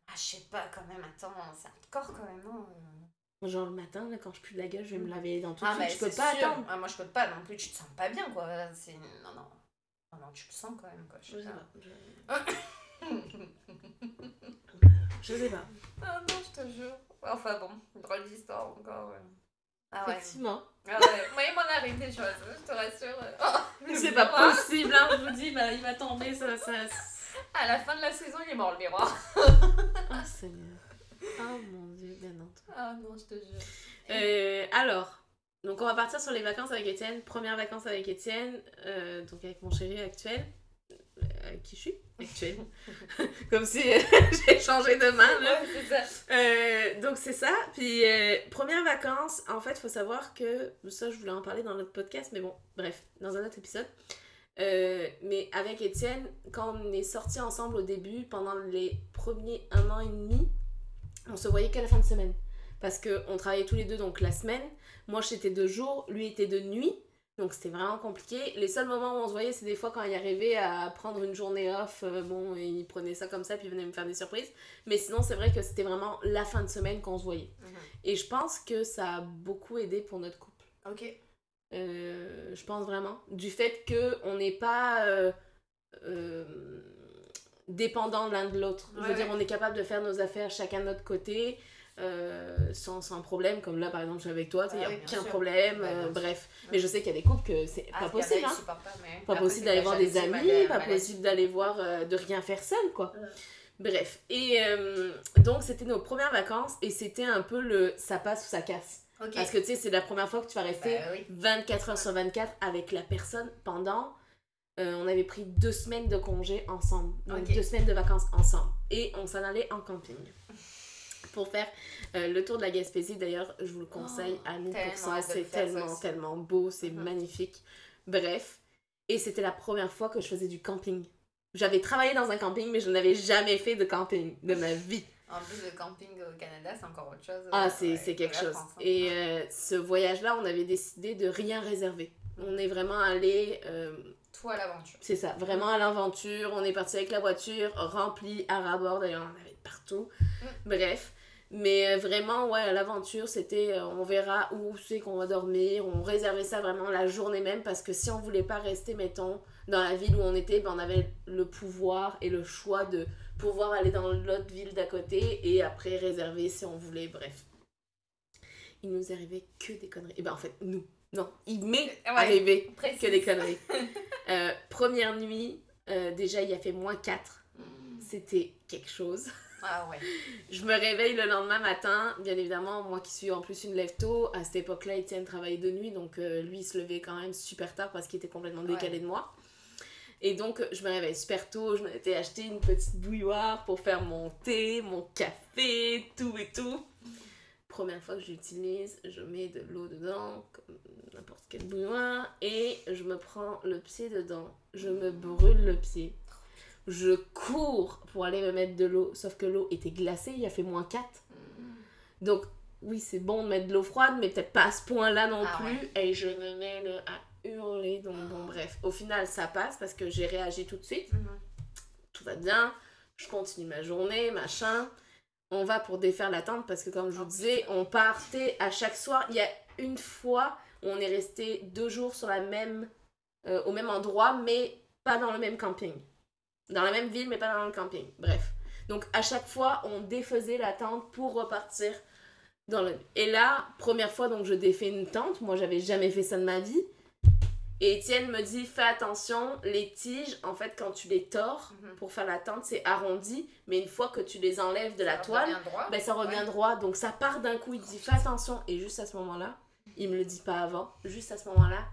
Ah, je sais pas quand même, attends, c'est hardcore quand même, non Moi, Genre le matin, là, quand je pue de la gueule, je vais me laver les dents tout Ah, bah, je peux pas sûr. attendre. Ah, moi, je peux pas non plus, tu te sens pas bien quoi. C'est. Non, non. Non, non, tu le sens quand même quoi. Je Je sais pas. pas. Je, je sais pas. Ah non, je te jure. Enfin bon, drôle d'histoire encore. ouais. Ah ouais. Effectivement. Ah ouais. Moi, il m'en arrive des choses, je te rassure. Oh, c'est pas possible, hein, je vous dis, bah, il tomber, ça. ça... À la fin de la saison, il est mort le miroir. Ah, Seigneur. Oh mon dieu, ben non. Ah non, je te jure. Euh, alors, donc on va partir sur les vacances avec Étienne. Première vacances avec Étienne, euh, donc avec mon chéri actuel. Euh, qui je suis Actuel. Comme si j'ai changé de main, là. Ouais, c'est ça. Donc c'est ça. Puis première vacances, en fait, faut savoir que ça, je voulais en parler dans notre podcast, mais bon, bref, dans un autre épisode. Euh, mais avec Étienne, quand on est sortis ensemble au début, pendant les premiers un an et demi, on se voyait qu'à la fin de semaine. Parce qu'on travaillait tous les deux donc la semaine. Moi, j'étais de jour, lui était de nuit. Donc c'était vraiment compliqué. Les seuls moments où on se voyait, c'est des fois quand il arrivait à prendre une journée off. euh, bon, et il prenait ça comme ça, puis il venait me faire des surprises. Mais sinon, c'est vrai que c'était vraiment la fin de semaine qu'on se voyait. Et je pense que ça a beaucoup aidé pour notre couple. Ok. Euh, je pense vraiment. Du fait qu'on n'est pas euh, euh, dépendant l'un de l'autre. je veux Ouais, dire, on est capable de faire nos affaires chacun de notre côté. euh, sans, sans problème, comme là par exemple je suis avec toi, il n'y a aucun sûr. problème, euh, bref. Mais je sais qu'il y a des couples que c'est Ah, pas possible, hein. pas, mais Pas après, possible d'aller voir des amis, mal- pas mal possible d'aller voir, euh, de rien faire seul, quoi. Bref, et euh, donc c'était nos premières vacances et c'était un peu le ça passe ou ça casse. Parce que tu sais, c'est la première fois que tu vas rester Bah oui. 24 heures sur 24 avec la personne pendant. Euh, on avait pris deux semaines de congé ensemble. Donc deux semaines de vacances ensemble. Et on s'en allait en camping. Pour faire euh, le tour de la Gaspésie, d'ailleurs, je vous le conseille Oh, à 1000%. tellement hâte de C'est ça tellement, tellement beau, c'est Mhm. magnifique. Bref. Et c'était la première fois que je faisais du camping. J'avais travaillé dans un camping, mais je n'avais jamais fait de camping de ma vie. En plus, le camping au Canada, c'est encore autre chose. Ah, euh, c'est ouais, quelque chose. France, hein. Et euh, ce voyage-là, on avait décidé de rien réserver. On est vraiment allé, euh, Toi, l'aventure. c'est ça, vraiment à l'aventure. On est parti avec la voiture remplie à ras-bord, d'ailleurs, on en avait partout. Mm. Bref. Mais euh, vraiment, ouais, à l'aventure, c'était euh, on verra où c'est qu'on va dormir. On réservait ça vraiment la journée même parce que si on voulait pas rester, mettons, dans la ville où on était, ben, on avait le pouvoir et le choix de pouvoir aller dans l'autre ville d'à côté et après réserver si on voulait, bref. Il nous arrivait que des conneries. Et ben en fait, nous, non, il m'est Ouais, arrivé précise. que des conneries. Euh, première nuit, euh, déjà il a fait moins 4. Mm. C'était quelque chose. Ah ouais. Je me réveille le lendemain matin, bien évidemment, moi qui suis en plus une lève tôt, à cette époque-là, Étienne travaillait de nuit, donc euh, lui il se levait quand même super tard parce qu'il était complètement décalé Ouais. de moi. Et donc je me réveille super tôt, je m'étais acheté une petite bouilloire pour faire mon thé, mon café, tout et tout. Première fois que j'utilise, je mets de l'eau dedans, comme n'importe quelle bouilloire, et je me prends le pied dedans, je me brûle le pied. Je cours pour aller me mettre de l'eau, sauf que l'eau était glacée, il a fait moins 4. Mm. Donc, oui, c'est bon de mettre de l'eau froide, mais peut-être pas à ce point-là non Ah plus. Et je me mets à hurler. Donc, bon, bref. Au final, ça passe parce que j'ai réagi tout de suite. Mhm. Tout va bien. Je continue ma journée, machin. On va pour défaire la tente parce que, comme je vous Oh, disais, on partait à chaque soir. Il y a une fois où on est resté deux jours sur la même, euh, au même endroit, mais pas dans le même camping. Dans la même ville, mais pas dans le camping. Bref. Donc, à chaque fois, on défaisait la tente pour repartir dans le... Et là, première fois, donc je défais une tente. Moi, j'avais jamais fait ça de ma vie. Et Étienne me dit, fais attention, les tiges, en fait, quand tu les tords Mhm. pour faire la tente, c'est arrondi. Mais une fois que tu les enlèves de la toile, droit. ben, ça revient Ouais. droit. Donc, ça part d'un coup. Il dit, fais attention. Et juste à ce moment-là, il me le dit pas avant, juste à ce moment-là,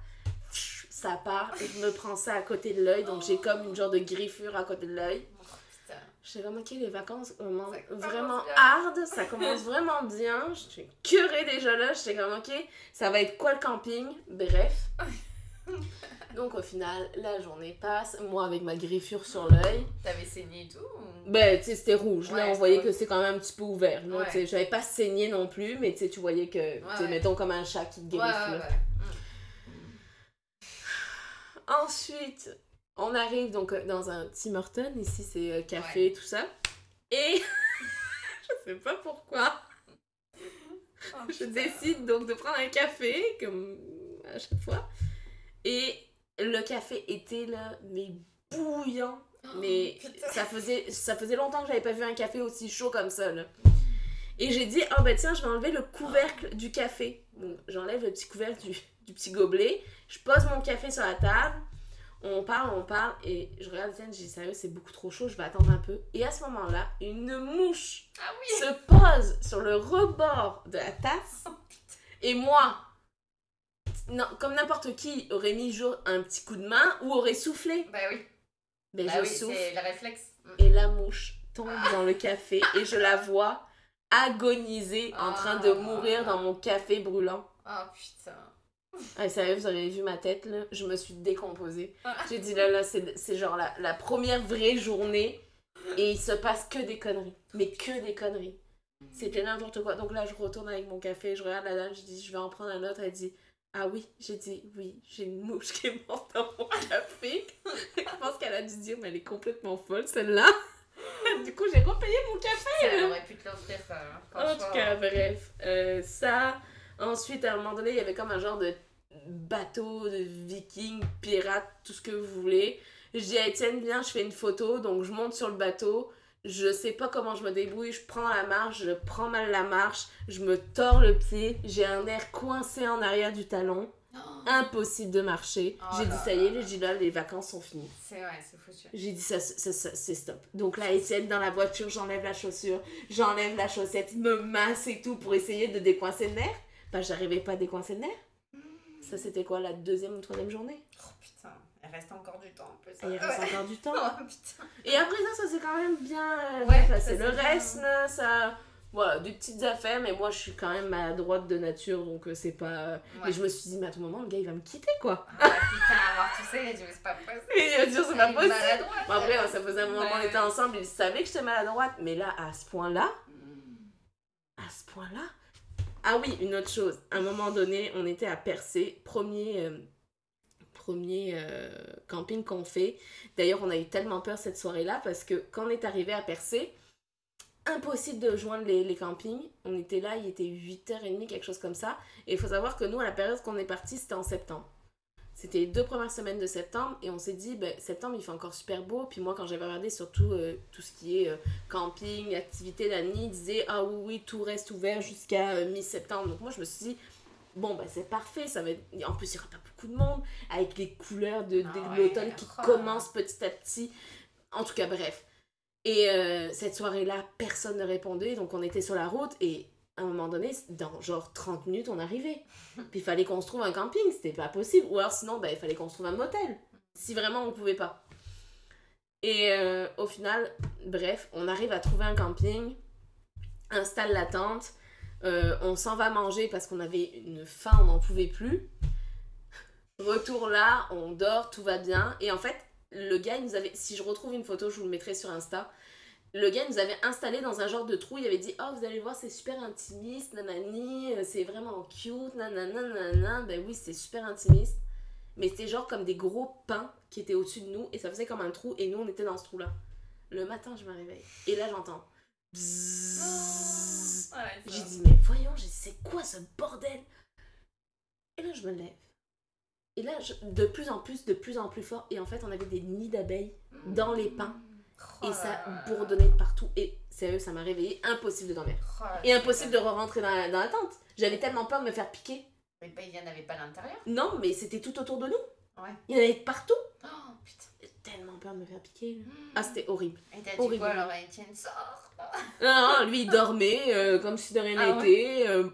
ça part. Et je me prends ça à côté de l'œil. Donc, j'ai comme une genre de griffure à côté de l'œil. Oh, putain. J'étais comme, ok, les vacances commencent vraiment bien. hard, ça commence vraiment bien. J'étais curée déjà là, j'étais comme, ok, ça va être quoi le camping? Bref. Donc au final, la journée passe, moi avec ma griffure sur l'œil. T'avais saigné et tout ou- Ben, tu sais, c'était rouge. là, on voyait que c'est quand même un petit peu ouvert. là, Ouais. tu sais, J'avais pas saigné non plus, mais tu sais, tu voyais que, ouais. mettons comme un chat qui te griffe. ouais. Ensuite, on arrive donc euh, dans un Tim Hortons. Ici, c'est euh, café et tout ça. Et je sais pas pourquoi. Oh, Je décide donc de prendre un café, comme à chaque fois. Et le café était là, mais bouillant. Mais Oh, putain. ça faisait, ça faisait longtemps que j'avais pas vu un café aussi chaud comme ça. Là. Et j'ai dit, oh bah tiens, je vais enlever le couvercle du café. J'enlève le petit couvercle du, du petit gobelet. Je pose mon café sur la table. On parle, on parle. Et je regarde Étienne, je dis, sérieux, c'est beaucoup trop chaud, je vais attendre un peu. Et à ce moment-là, une mouche Ah oui se pose sur le rebord de la tasse. Et moi, non, comme n'importe qui aurait mis jour un petit coup de main ou aurait soufflé. Bah oui. Ben Bah je oui, souffle c'est le réflexe. Mm. et la mouche tombe dans le café et je la vois agoniser en train de Ah. mourir dans mon café brûlant. Oh putain. Ah, sérieux, vous avez vu ma tête là? Je me suis décomposée. Ah. J'ai dit là, là, c'est c'est genre la, la première vraie journée et il se passe que des conneries. Mais que des conneries. C'était n'importe quoi. Donc là, je retourne avec mon café, je regarde la dame, je dis, je vais en prendre un autre. Elle dit, ah oui, j'ai dit, oui, j'ai une mouche qui est morte dans mon café. je pense qu'elle a dû dire, mais elle est complètement folle celle-là. du coup, j'ai repayé mon café. Elle aurait pu te l'offrir ça. hein. En tout cas, bref. euh, ça. Ensuite, à un moment donné, il y avait comme un genre de bateau de viking, pirate, tout ce que vous voulez. Je dis à Étienne, viens, je fais une photo. Donc, je monte sur le bateau. Je sais pas comment je me débrouille, je prends la marche, je prends mal la marche, je me tords le pied, j'ai un air coincé en arrière du talon. Impossible de marcher. Oh j'ai dit, là ça y est, les là, les vacances sont finies. C'est ouais, c'est foutu. J'ai dit, ça, ça, ça, c'est stop. Donc là, Étienne, dans la voiture, j'enlève la chaussure, j'enlève la chaussette, me masse et tout pour essayer de décoincer le nerf. Bah, j'arrivais pas à décoincer le nerf. Ça, c'était quoi, la deuxième ou troisième journée? Oh putain, reste encore du temps en plus. Et il reste encore du temps. Oh putain. Et après ça, ça s'est quand même bien, euh, Ouais, passé. Le bien- reste, ça. Voilà, des petites affaires, mais moi je suis quand même maladroite de nature, donc euh, c'est pas. euh, Ouais. Et je me suis dit, mais à tout moment, le gars il va me quitter quoi. Ah putain, avoir tout ça, il a dit, mais c'est pas possible. Et il va dire, c'est pas possible. Bon, après, ça faisait un moment qu'on était ensemble, il savait que j'étais maladroite, mais là, à ce point-là, Mm. à ce point-là. Ah oui, une autre chose. À un moment donné, on était à Percé, premier, euh, premier euh, camping qu'on fait. D'ailleurs, on a eu tellement peur cette soirée-là parce que quand on est arrivé à Percé, impossible de joindre les, campings. On était là, il était 8h30, quelque chose comme ça. Et il faut savoir que nous, à la période qu'on est parti, c'était en septembre. C'était les deux premières semaines de septembre et on s'est dit, ben, septembre il fait encore super beau. Puis moi, quand j'avais regardé surtout euh, tout ce qui est euh, camping, activité la nuit, disait ah oui, oui, tout reste ouvert jusqu'à mi-septembre. Donc moi, je me suis dit, bon, bah c'est parfait, ça va être... En plus, il n'y aura pas beaucoup de monde, avec les couleurs de, de Ah ouais, l'automne qui oh. commencent petit à petit. En tout cas, bref. Et euh, cette soirée-là, personne ne répondait, donc on était sur la route et à un moment donné, dans genre 30 minutes, on arrivait. Puis il fallait qu'on se trouve un camping, c'était pas possible. Ou alors sinon, ben, il fallait qu'on se trouve un motel. Si vraiment on pouvait pas. Et euh, au final, bref, on arrive à trouver un camping, installe la tente, euh, on s'en va manger parce qu'on avait une faim, on n'en pouvait plus. Retour là, on dort, tout va bien. Et en fait, le gars, il nous avait. Si je retrouve une photo, je vous le mettrai sur Insta. Le gars il nous avait installé dans un genre de trou. Il avait dit Oh, vous allez voir, c'est super intimiste, nanani, euh, c'est vraiment cute, nanana, nanana. Ben oui, c'est super intimiste. Mais c'était genre comme des gros pins qui étaient au-dessus de nous et ça faisait comme un trou et nous on était dans ce trou-là. Le matin, je me réveille et là j'entends. bzzz. Ouais, ça. J'ai dit, voyons, c'est quoi ce bordel? Et là, je me lève. Et là, je- de plus en plus, de plus en plus fort. Et en fait, on avait des nids d'abeilles dans les pins. Oh Et ça là. bourdonnait de partout. Et sérieux, ça m'a réveillé. Impossible de dormir. Oh Et impossible de putain. re-rentrer dans la, dans la tente. J'avais tellement peur de me faire piquer. Mais il y en avait pas à l'intérieur. Non, mais c'était tout autour de nous. Ouais. Il y en avait de partout. Oh putain. J'ai tellement peur de me faire piquer. là. Ah, c'était horrible. Et t'as dit horrible. quoi alors, Étienne? Sors Non, non, lui, il dormait euh, comme si de rien Ah ouais n'était. euh,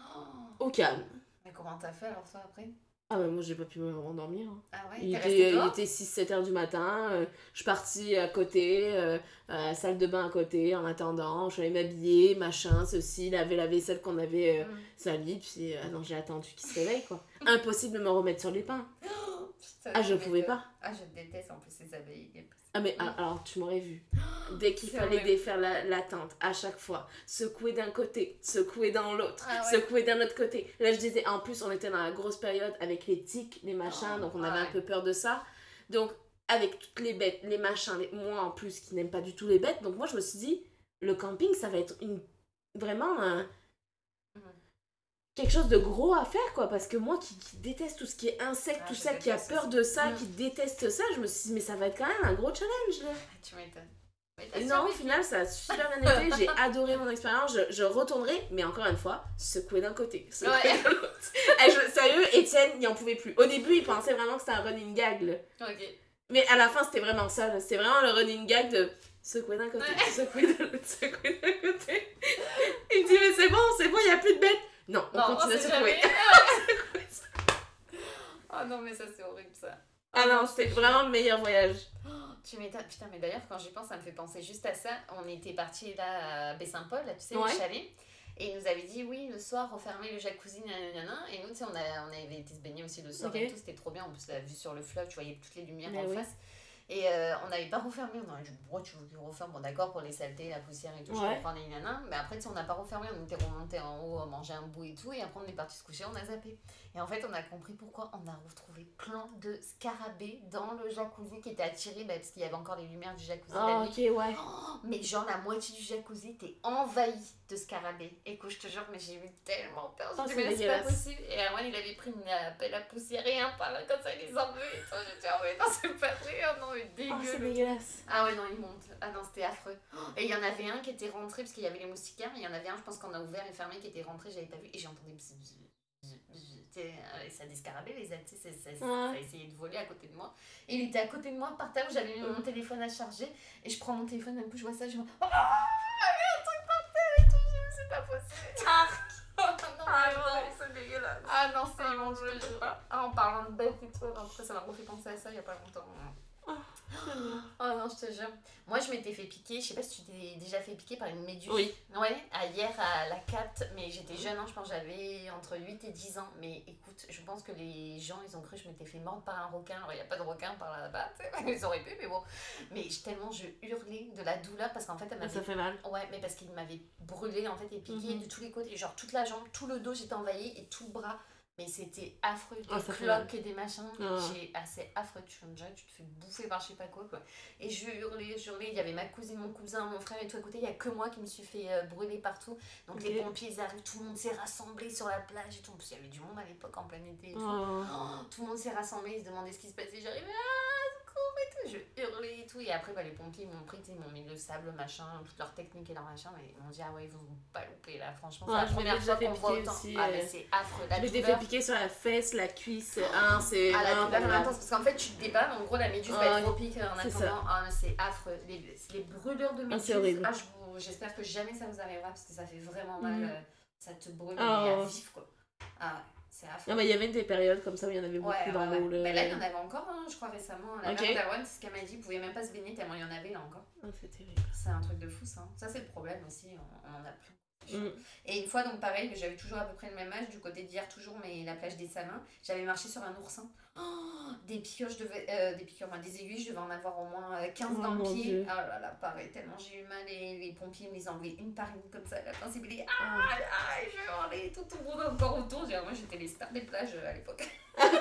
Oh. au calme. Mais comment t'as fait alors toi après? Ah, bah, moi, j'ai pas pu me rendormir. hein. Ah ouais, Il était, il était 6-7 heures du matin, euh, je suis partie à côté, euh, à la salle de bain à côté, en attendant, je suis allée m'habiller, machin, ceci, laver la vaisselle qu'on avait euh, Mm. salie, puis ah non, j'ai attendu qu'il se réveille, quoi. Impossible de me remettre sur les pains. Putain, Ah, je pouvais pas. Ah, je déteste en plus ces abeilles. Ah, mais ah, alors, tu m'aurais vu. Dès qu'il fallait défaire la, à chaque fois, secouer d'un côté, secouer dans l'autre, Ah ouais. secouer d'un autre côté. Là, je disais, en plus, on était dans la grosse période avec les tiques, les machins, Oh, donc on avait un peu peur de ça. Donc, avec toutes les bêtes, les machins, les... moi en plus qui n'aime pas du tout les bêtes, donc moi je me suis dit, le camping, ça va être une... vraiment un... Quelque chose de gros à faire, quoi, parce que moi qui, qui déteste tout ce qui est insectes, Ah, tout ça, qui a peur de ça, Mhm. qui déteste ça, je me suis dit, mais ça va être quand même un gros challenge, là. Ah, tu m'étonnes. Non, au final, ça a super bien été. J'ai adoré mon expérience. Je, je retournerai, mais encore une fois, secouer d'un côté, secouer Ouais. de l'autre. Eh, je- sérieux, Étienne, il en pouvait plus. Au début, il pensait vraiment que c'était un running gag. là. Mais à la fin, c'était vraiment ça. C'était vraiment le running gag de secouer d'un côté, Ouais. secouer de l'autre, secouer d'un côté. Il me dit, mais c'est bon, c'est bon, il n'y a plus de bêtes. Non, on Non, continue à sait secouer. jamais. oh non, mais ça c'est horrible ça. Ah non, c'était vraiment le meilleur voyage. Oh, tu m'étonnes. Putain, mais d'ailleurs, quand j'y pense, ça me fait penser juste à ça. On était partis là à Baie-Saint-Paul, là, tu sais, Ouais. au chalet. Et ils nous avaient dit, oui, le soir, refermer le jacuzzi, nanana. Et nous, tu sais, on, a- on avait été se baigner aussi le soir et tout. C'était trop bien. En plus, la vue sur le fleuve, tu voyais toutes les lumières Mais en oui. face. Et euh, on n'avait pas refermé. On a dit, pourquoi tu veux qu'on referme? Bon, d'accord, pour les saletés, la poussière et tout, je Ouais. comprends, nanana. Mais après, tu sais, on n'a pas refermé. On était remonté en haut, manger un bout et tout. Et après, on est parti se coucher, on a zappé. Et en fait, on a compris pourquoi on a retrouvé plein de scarabées dans le jacuzzi qui étaient attirés bah, parce qu'il y avait encore les lumières du jacuzzi la Ah, nuit. ok, ouais. Oh, mais genre la moitié du jacuzzi était envahi de scarabées. Écoute, je te jure, mais j'ai eu tellement peur. Oh, mais c'est pas possible. Et Erwan, il avait pris une euh, pelle à poussière et un par là, comme ça, il les enlevait dit, oh, mais non, c'est pas vrai. Oh, non, mais et Oh, dégueu. c'est dégueulasse. Ah ouais, non, il monte. Ah non, c'était affreux. Et il y en avait un qui était rentré, parce qu'il y avait les moustiquaires, mais il y en avait un, je pense qu'on a ouvert et fermé, qui était rentré, j'avais pas vu, et j'entendais bzz, bzz, Tu sais, euh, descarabait les sais, ça, ça essayait de voler à côté de moi. Et il était à côté de moi par terre où j'avais mis mon téléphone à charger, et je prends mon téléphone, d'un coup je vois ça, je vois Oh, il y a un truc par terre et tout, c'est pas possible. Non, ah non, c'est dégueulasse. Ah non, c'est Ah, immonde, mon je jure. Ah, en parlant de bêtes et tout, après ça m'a refait penser à ça il y a pas longtemps. Oh non, je te jure. Moi, je m'étais fait piquer, je sais pas si tu t'es déjà fait piquer par une méduse. Oui. Ouais, à hier à la 4, mais j'étais jeune, hein, je pense que j'avais entre 8 et 10 ans. Mais écoute, je pense que les gens, ils ont cru que je m'étais fait mordre par un requin. Alors, il n'y a pas de requin par là-bas, ils auraient pu, mais bon. Mais tellement je hurlais de la douleur parce qu'en fait, elle Ah, m'avait Ça fait mal. Ouais, mais parce qu'il m'avait brûlé en fait et piqué Mhm. de tous les côtés, genre toute la jambe, tout le dos, j'étais envahie et tout le bras. Mais c'était affreux, des Ah, mal. cloques et des machins. Ah. J'ai assez affreux, tu, déjà, tu te fais bouffer par je sais pas quoi, quoi. Et je hurlais, je hurlais. Il y avait ma cousine, mon cousin, mon frère et tout à côté. Il y a que moi qui me suis fait euh, brûler partout. Donc les pompiers ils arrivent, tout le monde s'est rassemblé sur la plage et tout. En plus, il y avait du monde à l'époque en plein été et tout. Oh. Oh, tout le monde s'est rassemblé, ils se demandaient ce qui se passait. J'arrivais, ah, et tout. Je hurlais et tout. Et après, bah, les pompiers m'ont pris, ils m'ont mis le sable, machin, toute leur technique et leur machin. Mais ils m'ont dit, ah ouais, ils vous pas loupé là. Franchement, Ouais, c'est la première fois qu'on voit autant. aussi, Ah, euh, mais c'est affreux. La Je m'étais fait piquer sur la fesse, la cuisse. Ah, c'est. Ah, la douleur intense, parce qu'en fait, tu te débats, mais en gros, la méduse va être trop pique en attendant. Ah, c'est affreux. Les, les brûlures de Ah, méduse, ah, j'espère que jamais ça vous arrivera, parce que ça fait vraiment mal. Mhm. euh, Ça te brûle, à ouais. vif, quoi. Ah ouais, c'est affreux. Non, mais il y avait des périodes comme ça où il y en avait beaucoup Ouais, dans ouais, ouais. l'eau. le- Mais là, il y en avait encore, hein, je crois, récemment. La Ok. mère d'Arwan, c'est ce qu'elle m'a dit, il pouvait même pas se baigner tellement il y en avait là encore. Ah, c'est terrible. C'est un truc de fou, ça. Ça, c'est le problème aussi, on, on en a plus. Mm. Et une fois, donc pareil, j'avais toujours à peu près le même âge, du côté d'hier, toujours, mais la plage des Salins, j'avais marché sur un oursin. Oh, des piqûres, je devais, euh, des piqûres, des aiguilles, je devais en avoir au moins euh, 15 Oh, dans le pied. Dieu. Oh là là, pareil, tellement j'ai eu mal et les pompiers me les enlevaient une par une comme ça. La principe, Ah. ah, ah, je hurlais, tout le monde encore autour. Moi, j'étais les stars des plages euh, à l'époque.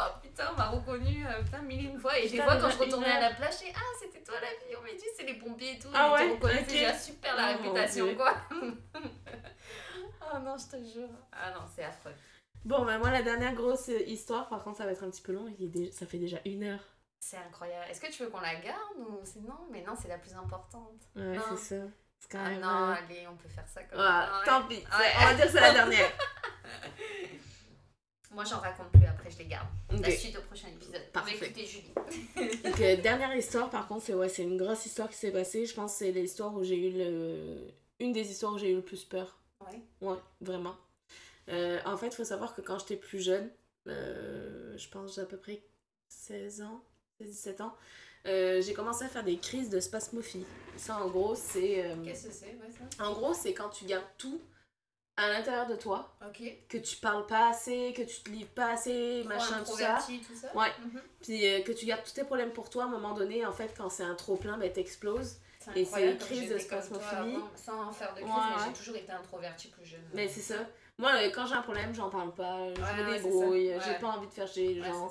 Oh putain, on m'a reconnu euh, putain, mille et une fois. Et des Putain, fois, quand je retournais à la plage, j'ai ah, c'était toi la fille. On m'a dit, c'est les pompiers et tout. Ah ouais, reconnaissent ok. déjà super la Oh, réputation, quoi. oh non, je te jure. Ah non, c'est affreux. Bon, bah, moi, la dernière grosse histoire, par contre, ça va être un petit peu long. Il est dé- Ça fait déjà une heure. C'est incroyable. Est-ce que tu veux qu'on la garde ou c'est non Mais non, c'est la plus importante. Ouais, c'est ça. C'est quand Ah même. non, euh, allez, on peut faire ça comme Voilà, Ouais. tant pis. Ouais. On va dire que c'est la dernière. Moi, j'en raconte plus après, je les garde. Ok. La suite au prochain épisode. Parfait. Écouter Julie. Donc, euh, dernière histoire, par contre, c'est ouais, c'est une grosse histoire qui s'est passée. Je pense que c'est l'histoire où j'ai eu le. Une des histoires où j'ai eu le plus peur. Ouais. Ouais, vraiment. Euh, en fait, il faut savoir que quand j'étais plus jeune, euh, je pense à peu près 16 ans, 17 ans, euh, j'ai commencé à faire des crises de spasmophilie. Ça, en gros, c'est. Qu'est-ce que c'est, ouais, ça en gros, c'est quand tu gardes tout à l'intérieur de toi, que tu parles pas assez, que tu te livres pas assez, machin, tout ça. Tout ça Ouais. Mhm. Puis euh, que tu gardes tous tes problèmes pour toi, à un moment donné, en fait, quand c'est un trop plein, ben t'exploses. Et c'est comme crise de spasmophilie. Sans en faire de crise, Ouais, mais ouais. j'ai toujours été introvertie plus jeune. Mais c'est ça. Moi, euh, quand j'ai un problème, j'en parle pas, je Ouais, me débrouille, j'ai pas envie de faire chier les gens.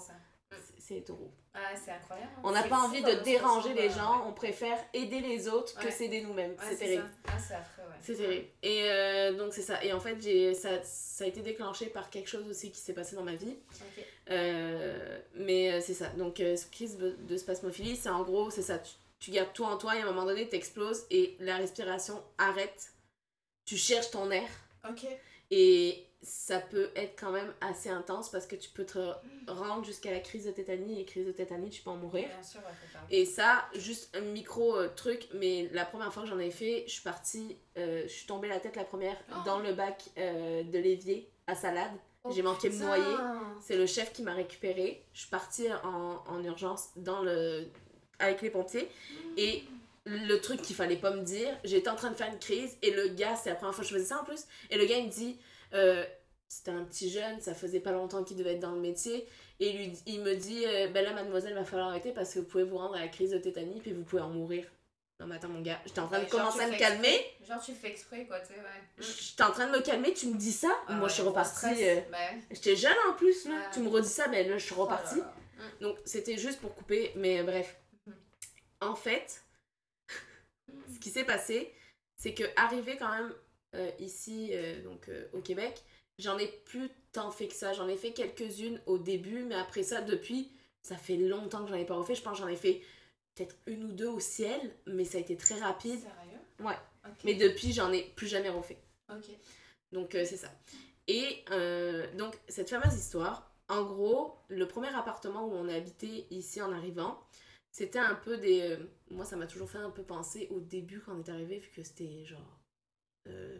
c'est trop. Ah, c'est incroyable. hein. On n'a pas envie de déranger les gens, on préfère aider les autres que s'aider nous-mêmes. C'est terrible. Ah, c'est affreux. C'est terrible. Et euh, donc c'est ça. Et en fait, j'ai ça, ça a été déclenché par quelque chose aussi qui s'est passé dans ma vie. Euh, mais euh, c'est ça. Donc, euh, crise de de spasmophilie, c'est en gros, c'est ça. Tu, tu gardes tout en toi et à un moment donné, t'exploses et la respiration arrête. Tu cherches ton air Ok. et ça peut être quand même assez intense parce que tu peux te rendre jusqu'à la crise de tétanie et crise de tétanie, tu peux en mourir. Bien sûr, ouais, faut faire. Et ça, juste un micro euh, truc, mais la première fois que j'en ai fait, je suis partie, euh, je suis tombée la tête la première Oh. dans le bac euh, de l'évier à salade. Oh, J'ai manqué de me putain. noyer. C'est le chef qui m'a récupéré. Je suis partie en, en urgence dans le... avec les pompiers. Et le truc qu'il fallait pas me dire, j'étais en train de faire une crise et le gars, c'est la première fois que je faisais ça en plus, et le gars il me dit, euh, c'était un petit jeune, ça faisait pas longtemps qu'il devait être dans le métier, et lui, il me dit, euh, ben là mademoiselle, va falloir arrêter parce que vous pouvez vous rendre à la crise de tétanie puis vous pouvez en mourir. Non mais attends mon gars, j'étais en train Ouais, de commencer à me calmer, exprès. Genre, tu fais exprès, quoi, tu sais, ouais. j'étais en train de me calmer, tu me dis ça, Ah moi ouais, je suis repartie... euh, ouais. J'étais jeune en plus, là. Tu me redis ça, mais là, je suis Oh là repartie. là. Donc, c'était juste pour couper, mais bref. Mhm. En fait, ce qui s'est passé, c'est que arrivé quand même euh, ici, euh, donc euh, au Québec, j'en ai plus tant fait que ça. J'en ai fait quelques-unes au début, mais après ça, depuis, ça fait longtemps que j'en ai pas refait. Je pense que j'en ai fait peut-être une ou deux au ciel, mais ça a été très rapide. Sérieux? Ouais. Ok. Mais depuis, j'en ai plus jamais refait. Ok. Donc c'est ça. Et donc cette fameuse histoire, en gros, le premier appartement où on a habité ici en arrivant, c'était un peu des... moi ça m'a toujours fait un peu penser au début quand on est arrivé, vu que c'était genre euh,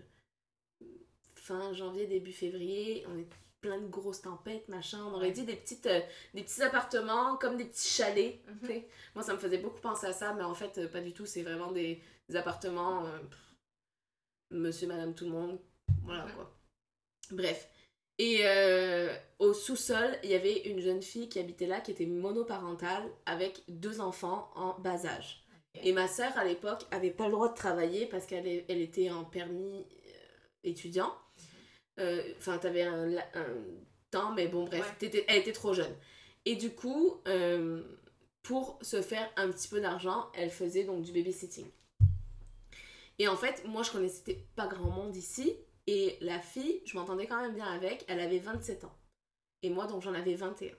fin janvier, début février, on est plein de grosses tempêtes, machin. On aurait dit des, petites, euh, des petits appartements, comme des petits chalets. Mhm. Moi ça me faisait beaucoup penser à ça, mais en fait euh, pas du tout, c'est vraiment des, des appartements... euh, monsieur, madame, tout le monde. Voilà quoi. Bref. Et au sous-sol, il y avait une jeune fille qui habitait là, qui était monoparentale, avec deux enfants en bas âge. Et ma sœur, à l'époque, avait pas le droit de travailler parce qu'elle elle était en permis euh, étudiant. Euh, Enfin, t'avais un, temps, mais bon, bref, Ouais. elle était trop jeune. Et du coup, euh, pour se faire un petit peu d'argent, elle faisait donc du babysitting. Et en fait, moi, je connaissais pas grand monde ici. Et la fille, je m'entendais quand même bien avec, elle avait 27 ans. Et moi, donc, j'en avais 21.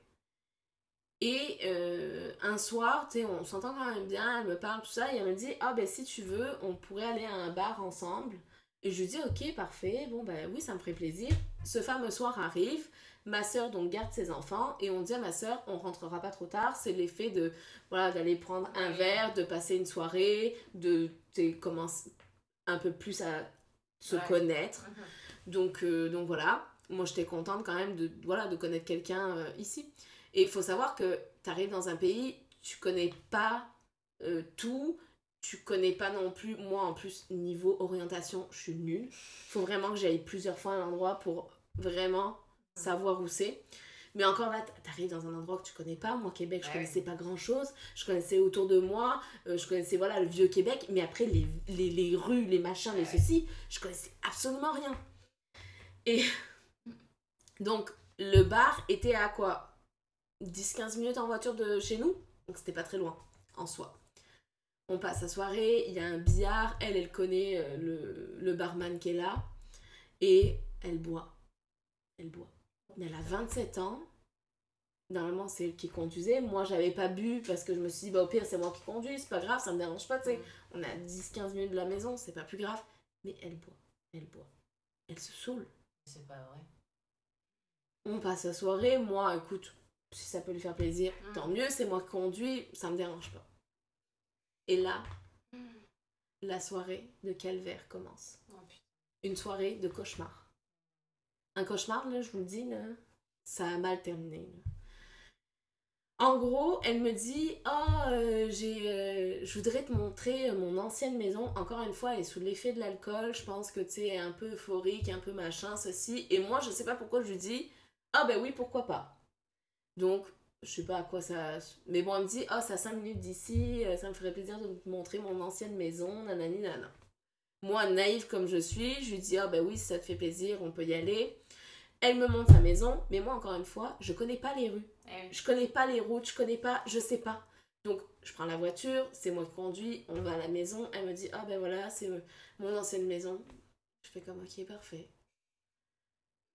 Et euh, un soir, tu sais, on s'entend quand même bien, elle me parle, tout ça, et elle me dit Ah, ben si tu veux, on pourrait aller à un bar ensemble. Et je lui dis Ok, parfait, bon, ben oui, ça me ferait plaisir. Ce fameux soir arrive, ma soeur donc garde ses enfants, et on dit à ma soeur On rentrera pas trop tard, c'est l'effet de, voilà, d'aller prendre un verre, de passer une soirée, de commencer un peu plus à se Ouais. connaître. Mhm. Donc, euh, donc voilà, moi j'étais contente quand même de, voilà, de connaître quelqu'un euh, ici. Et il faut savoir que tu arrives dans un pays, tu connais pas euh, tout, tu connais pas non plus, moi en plus, niveau orientation, je suis nulle. faut vraiment que j'aille plusieurs fois à un endroit pour vraiment savoir où c'est. Mais encore là, t'arrives dans un endroit que tu connais pas. Moi, Québec, je Ouais. connaissais pas grand chose. Je connaissais autour de moi, euh, je connaissais voilà le vieux Québec. Mais après, les, les, les rues, les machins, les ceci, je connaissais absolument rien. Et donc, le bar était à quoi? 10-15 minutes en voiture de chez nous Donc, c'était pas très loin en soi. On passe la soirée, il y a un billard. Elle, elle connaît euh, le, le barman qui est là. Et elle boit. Elle boit. Mais elle a 27 ans. Normalement, c'est elle qui conduisait. Moi, j'avais pas bu parce que je me suis dit, bah, au pire, c'est moi qui conduis, c'est pas grave, ça me dérange pas, tu sais. On est à 10-15 minutes de la maison, c'est pas plus grave. Mais elle boit. Elle boit. Elle se saoule. C'est pas vrai. On passe la soirée. Moi, écoute, si ça peut lui faire plaisir, Mm. tant mieux, c'est moi qui conduis, ça me dérange pas. Et là, la soirée de calvaire commence. Oh. Une soirée de cauchemar. Un cauchemar, là, je vous le dis, là, ça a mal terminé. là. En gros, elle me dit Ah, euh, j'ai, euh, je voudrais te montrer mon ancienne maison. Encore une fois, elle est sous l'effet de l'alcool. Je pense que tu est un peu euphorique, un peu machin, ceci. Et moi, je sais pas pourquoi je lui dis Ah, ben oui, pourquoi pas. Donc, je sais pas à quoi ça. Mais bon, elle me dit Ah, c'est à 5 minutes d'ici, euh, ça me ferait plaisir de te montrer mon ancienne maison, nanani, nanana. Moi, naïve comme je suis, je lui dis Ah, ben oui, si ça te fait plaisir, on peut y aller. Elle me montre sa maison, mais moi, encore une fois, je connais pas les rues. Eh. Je connais pas les routes, je connais pas, je sais pas. Donc, je prends la voiture, c'est moi qui conduis, on va à la maison. Elle me dit Ah, ben voilà, c'est euh, mon ancienne maison. Je fais comme Ok, parfait.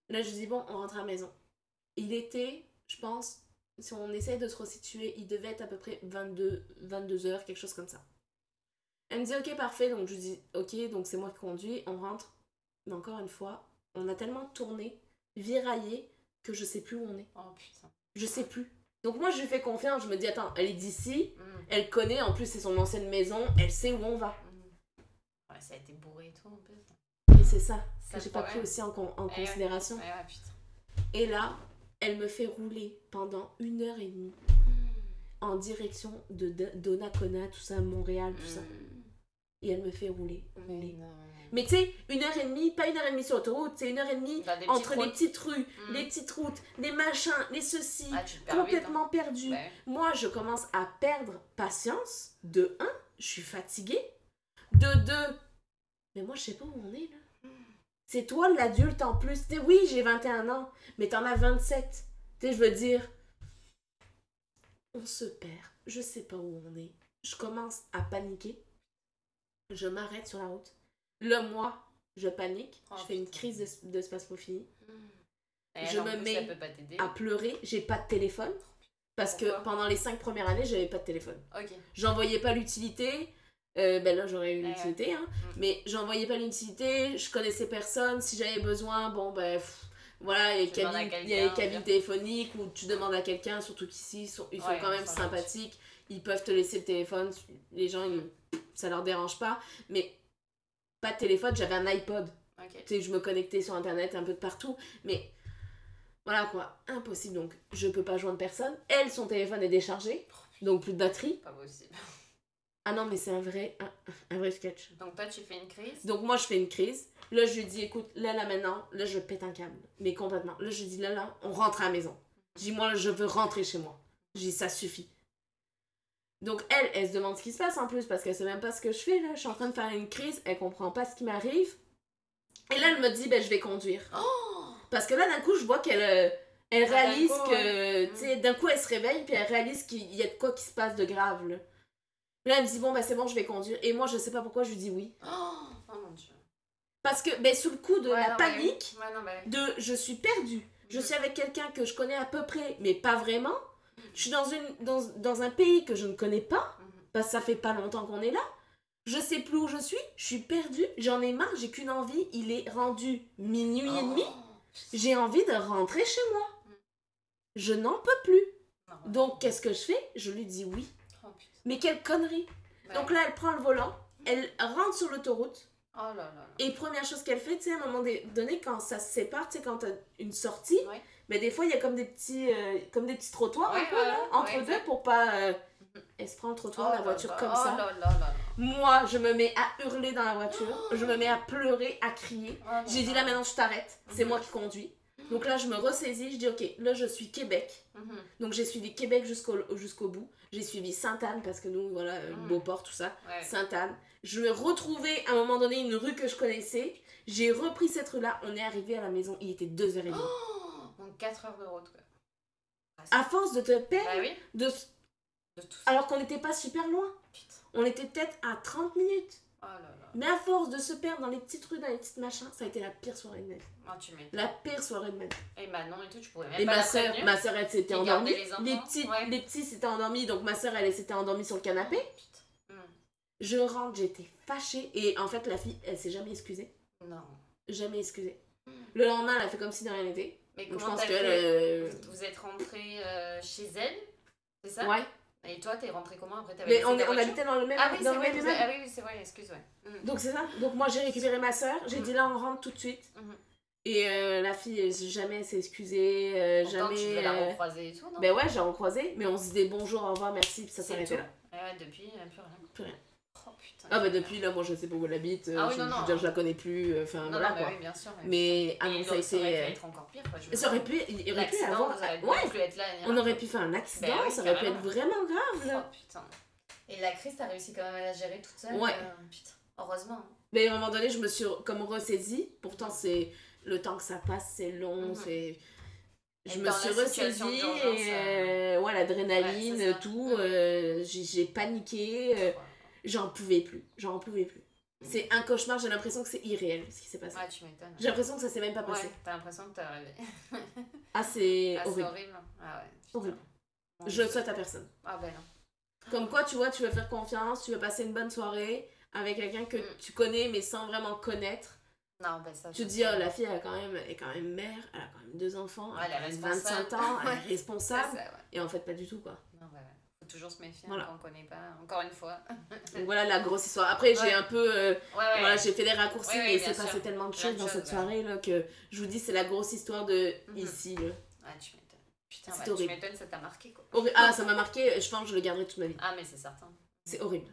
Là, je dis Bon, on rentre à la maison. Il était, je pense, si on essaye de se resituer, il devait être à peu près 22, 22 heures, quelque chose comme ça. Elle me dit ok parfait, donc je dis ok, donc c'est moi qui conduis, on rentre. Mais encore une fois, on a tellement tourné, viraillé, que je sais plus où on est. Oh putain. Je sais plus. Donc moi je lui fais confiance, je me dis attends, elle est d'ici, Mm. elle connaît, en plus c'est son ancienne maison, elle sait où on va. Mm. Ouais, ça a été bourré et tout un peu. Et c'est ça Ça, que j'ai pas pris aussi en, con- en Eh considération. Ouais, ouais, putain. Et là, elle me fait rouler pendant une heure et demie en direction de D- Donnacona, tout ça, Montréal, tout ça. Mm. Et elle me fait rouler, Mais rouler. non. Mais tu sais, une heure et demie, pas une heure et demie sur l'autoroute, c'est une heure et demie entre les petites rues, Mm. les petites routes, les machins, les ceci, Ah, vite, hein. complètement perdu. Ouais. Moi, je commence à perdre patience. De un, je suis fatiguée. De deux, mais moi, je sais pas où on est là. C'est toi l'adulte en plus. Tu sais, oui, j'ai 21 ans, mais t'en as 27. Tu sais, je veux dire, on se perd. Je sais pas où on est. Je commence à paniquer. Je m'arrête sur la route. Le moi, je panique. Oh, je fais une crise de, de spasmophilie. Et Je me mets. À pleurer. J'ai pas de téléphone. Parce que pendant les cinq premières années, j'avais pas de téléphone. J'en voyais pas l'utilité. Euh, ben là, j'aurais eu Ouais, l'utilité, hein. Mm. Mais j'en voyais pas l'utilité. Je connaissais personne. Si j'avais besoin, bon, ben. pff, voilà, il y a les cabines, téléphoniques où tu demandes à quelqu'un, surtout qu'ici, ils sont, ils sont Ouais, quand même sympathiques. Ils peuvent te laisser le téléphone. Les gens, ils- ça leur dérange pas. Mais pas de téléphone, j'avais un iPod. Tu sais, je me connectais sur internet un peu de partout, mais voilà quoi, impossible donc. Je peux pas joindre personne. Elle, son téléphone est déchargé, donc plus de batterie. Pas possible. Ah non, mais c'est un vrai, un, un vrai sketch. Donc toi, tu fais une crise? Donc moi, je fais une crise. Là, je lui dis, écoute, là, là, maintenant, là, je pète un câble. Mais complètement. Là, je dis, là, là, on rentre à la maison. Je dis, moi, là, je veux rentrer chez moi. Je dis, ça suffit. Donc elle, elle se demande ce qui se passe en plus, parce qu'elle sait même pas ce que je fais, là. Je suis en train de faire une crise, elle comprend pas ce qui m'arrive. Et là, elle me dit, ben, je vais conduire. Oh Parce que là, d'un coup, je vois qu'elle euh, elle Ah, réalise coup, que, ouais. tu sais, d'un coup, elle se réveille, puis elle réalise qu'il y a de quoi qui se passe de grave, là. Là, elle me dit, bon, bah, c'est bon, je vais conduire. Et moi, je sais pas pourquoi je lui dis oui. Oh, oh mon dieu. Parce que, ben, sous le coup de Ouais, la non, panique, Ouais, ouais, non, oui. de je suis perdue, je Mhm. suis avec quelqu'un que je connais à peu près, mais pas vraiment. Je suis dans, une, dans, dans un pays que je ne connais pas, Mhm. parce que ça fait pas longtemps qu'on est là. Je sais plus où je suis, je suis perdue, j'en ai marre, j'ai qu'une envie, il est rendu minuit et demi. Oh. J'ai envie de rentrer chez moi. Mm. Je n'en peux plus. Donc, qu'est-ce que je fais? Je lui dis oui. Oh. Mais quelle connerie Ouais. Donc là, elle prend le volant, elle rentre sur l'autoroute, Oh là là là. et première chose qu'elle fait, tu sais, à un moment donné, quand ça se sépare, tu sais, quand t'as une sortie, Ouais. mais des fois, il y a comme des petits, euh, comme des petits trottoirs un peu, là, entre deux, pour pas... euh. Elle se prend le Oh trottoir, la là voiture comme oh ça. là là là là. Moi, je me mets à hurler dans la voiture, je me mets à pleurer, à crier. Oh J'ai dit là. là, maintenant, je t'arrête, c'est Mhm. moi qui conduis. Donc là, je me ressaisis, je dis, ok, là, je suis Québec. Mhm. Donc j'ai suivi Québec jusqu'au jusqu'au bout. J'ai suivi Sainte-Anne parce que nous, voilà, Mm. Beauport, tout ça. Ouais. Sainte-Anne. Je me retrouvais à un moment donné une rue que je connaissais. J'ai repris cette rue-là. On est arrivé à la maison. Il était 2h30. Oh, donc 4 heures de route quoi. Ah, À force de te perdre, Bah oui. de... De tout ça. alors qu'on n'était pas super loin. Putain. On était peut-être à 30 minutes. Oh là là. Mais à force de se perdre dans les petites rues, dans les petites machins, ça a été la pire soirée de ma vie. Oh, tu m'étonnes. La pire soirée de ma vie. Et Manon et tout, tu pourrais même Et pas ma soeur, ma soeur, elle s'était endormie. les enfants, Les petits, ouais. les petits s'étaient endormis, donc ma soeur, elle s'était endormie sur le canapé. Putain. Hmm. Je rentre, j'étais fâchée. Et en fait, la fille, elle s'est jamais excusée. Non. Jamais excusée. Hmm. Le lendemain, elle a fait comme si de rien n'était. Mais Donc je comment pense t'as qu'elle. fait euh, vous, êtes rentré chez elle C'est ça? Ouais. Et toi, t'es rentré comment après? T'avais Mais on, on habitait dans le même, Ah oui, c'est vrai, même ah oui, oui, c'est vrai, excuse, ouais. Hmm. Donc c'est ça. Donc moi, j'ai récupéré ma soeur. J'ai Mhm. dit là, on rentre tout de suite. Mhm. Et euh, la fille, jamais s'est excusée. euh, tu jamais. devais la euh, recroiser et tout, non? Ben ouais, j'ai recroisé. Mais on se disait bonjour, au revoir, merci. Puis ça s'arrêtait là. Ouais, depuis, plus rien. Plus rien. Oh. Ah bah depuis là, moi je sais pas où elle habite. euh, Ah oui, je, non, je veux dire, je la connais plus. euh, Enfin voilà non, mais quoi. oui, bien sûr. Mais ah Et non, ça a ça aurait pu été. être encore pire, quoi. je veux Ça aurait pu, il aurait pu avoir. Ouais, être là. on aurait pu faire un accident. Oui, ça aurait pu être vraiment grave Oh là. putain. Et la crise, t'as réussi quand même à la gérer toute seule Ouais. euh, Putain. Heureusement. hein. Mais à un moment donné, je me suis comme ressaisie. Pourtant, c'est le temps que ça passe, c'est long, Mhm. c'est. Je Et me suis ressaisie et euh, euh, ouais, l'adrénaline, ouais, tout. Mhm. euh, j'ai j'ai paniqué, euh, Ouais. J'en pouvais plus, j'en pouvais plus. C'est un cauchemar, j'ai l'impression que c'est irréel ce qui s'est passé. Ouais, tu m'étonnes. J'ai l'impression que ça s'est même pas passé. Ouais, t'as l'impression que t'as rêvé. Ah, c'est Ah, horrible. horrible. Ah ouais. putain. Horrible. Je le souhaite à personne. Ah ben non. Comme quoi, tu vois, tu veux faire confiance, tu veux passer une bonne soirée avec quelqu'un que Mm. tu connais mais sans vraiment connaître. Non, ben ça. Tu te dis, oh, la fille elle a quand même, elle est quand même mère, elle a quand même deux enfants, Ouais, elle a elle est quand même 25 responsable. ans, elle est responsable. ça, ouais. Et en fait, pas du tout, quoi. Bah. Faut toujours se méfier Voilà. quand on connaît pas. Encore une fois. Donc voilà la grosse histoire. Après, j'ai Ouais. un peu. euh, Ouais, ouais. Voilà, j'ai fait des raccourcis, mais c'est passé tellement de choses dans cette soirée là, que je vous dis, c'est la grosse histoire de Mhm. ici. Là. Ah, tu m'étonnes. Putain, ouais, tu m'étonnes, ça t'a marqué quoi. Horri- Ah, ça m'a marqué, je pense que je le garderai toute ma vie. Ah, mais c'est certain. C'est horrible.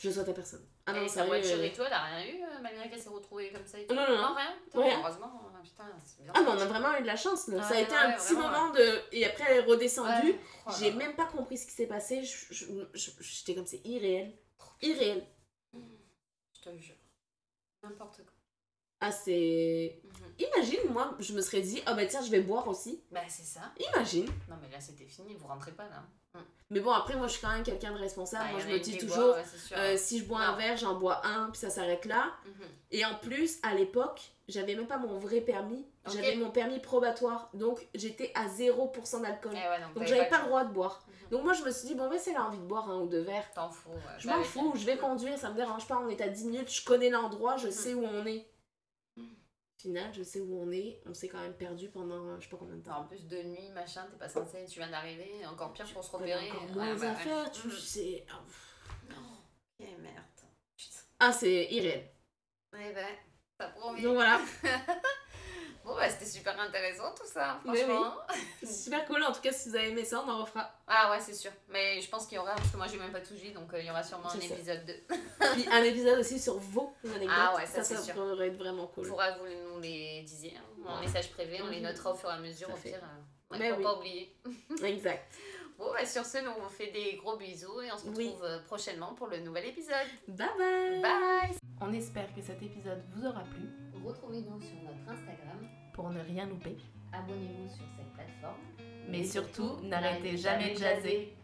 Je souhaite à personne. Ah non, et ça sa voiture euh, et tout, elle a rien eu, euh, malgré qu'elle s'est retrouvée comme ça et tout. Non, non, non. rien. Heureusement, euh, putain, c'est bien. Ah, mais on a vraiment eu de la chance ça a été ouais, un petit vraiment, moment de. Et après, elle est redescendue. Oh J'ai même pas compris ce qui s'est passé. J'étais comme c'est irréel. Irréel. Je te jure. N'importe quoi. Ah, c'est. Mhm. Imagine, moi, je me serais dit, ah bah tiens, je vais boire aussi. Bah, c'est ça. Imagine. Non, mais là, c'était fini, vous rentrez pas là. Mais bon, après, moi, je suis quand même quelqu'un de responsable. Ah, moi, je me dis toujours, ouais, euh, si je bois un verre, j'en bois un, puis ça s'arrête là. Mhm. Et en plus, à l'époque, j'avais même pas mon vrai permis. J'avais mon permis probatoire. Donc, j'étais à 0% d'alcool. Eh ouais, donc j'avais pas le droit de boire. Mhm. Donc, moi, je me suis dit, bon, mais c'est là envie de boire un ou deux verres. T'en fous. ouais. Je Bah, m'en avec- fous, je vais conduire, ça me dérange pas. On est à 10 minutes, je connais l'endroit, je Mhm. sais où on est. Final, je sais où on est. On s'est quand même perdu pendant je sais pas combien de temps. En plus de nuit, machin, t'es pas censé, tu viens d'arriver, encore pire pour se repérer. encore Ouais, moins bah, à ouais. faire, tu Mhm. sais. Ah, pff. Eh merde. Putain. Ah, c'est irréel. Eh ben, t'as promis. Donc voilà, Bon, bah, c'était super intéressant tout ça, franchement. c'est super cool. En tout cas, si vous avez aimé ça, on en refera. Ah ouais, c'est sûr. Mais je pense qu'il y aura, parce que moi j'ai même pas tout vu, donc euh, il y aura sûrement un ça. épisode 2. Puis un épisode aussi sur vos anecdotes. Ah ouais, ça, ça, c'est sûr. pourrait être vraiment cool. Pourra vous nous les disiez hein, en message privé, on les Mhm. notera au fur et à mesure, au fait. pire. euh, ouais, Mais pour oui. pas oublier. Exact. Bon, bah, sur ce, nous on vous fait des gros bisous et on se retrouve euh, prochainement pour le nouvel épisode. Bye bye. Bye On espère que cet épisode vous aura plu. Retrouvez-nous sur notre Instagram, Pour ne rien louper. abonnez-vous sur cette plateforme. Mais surtout, n'arrêtez jamais de jaser.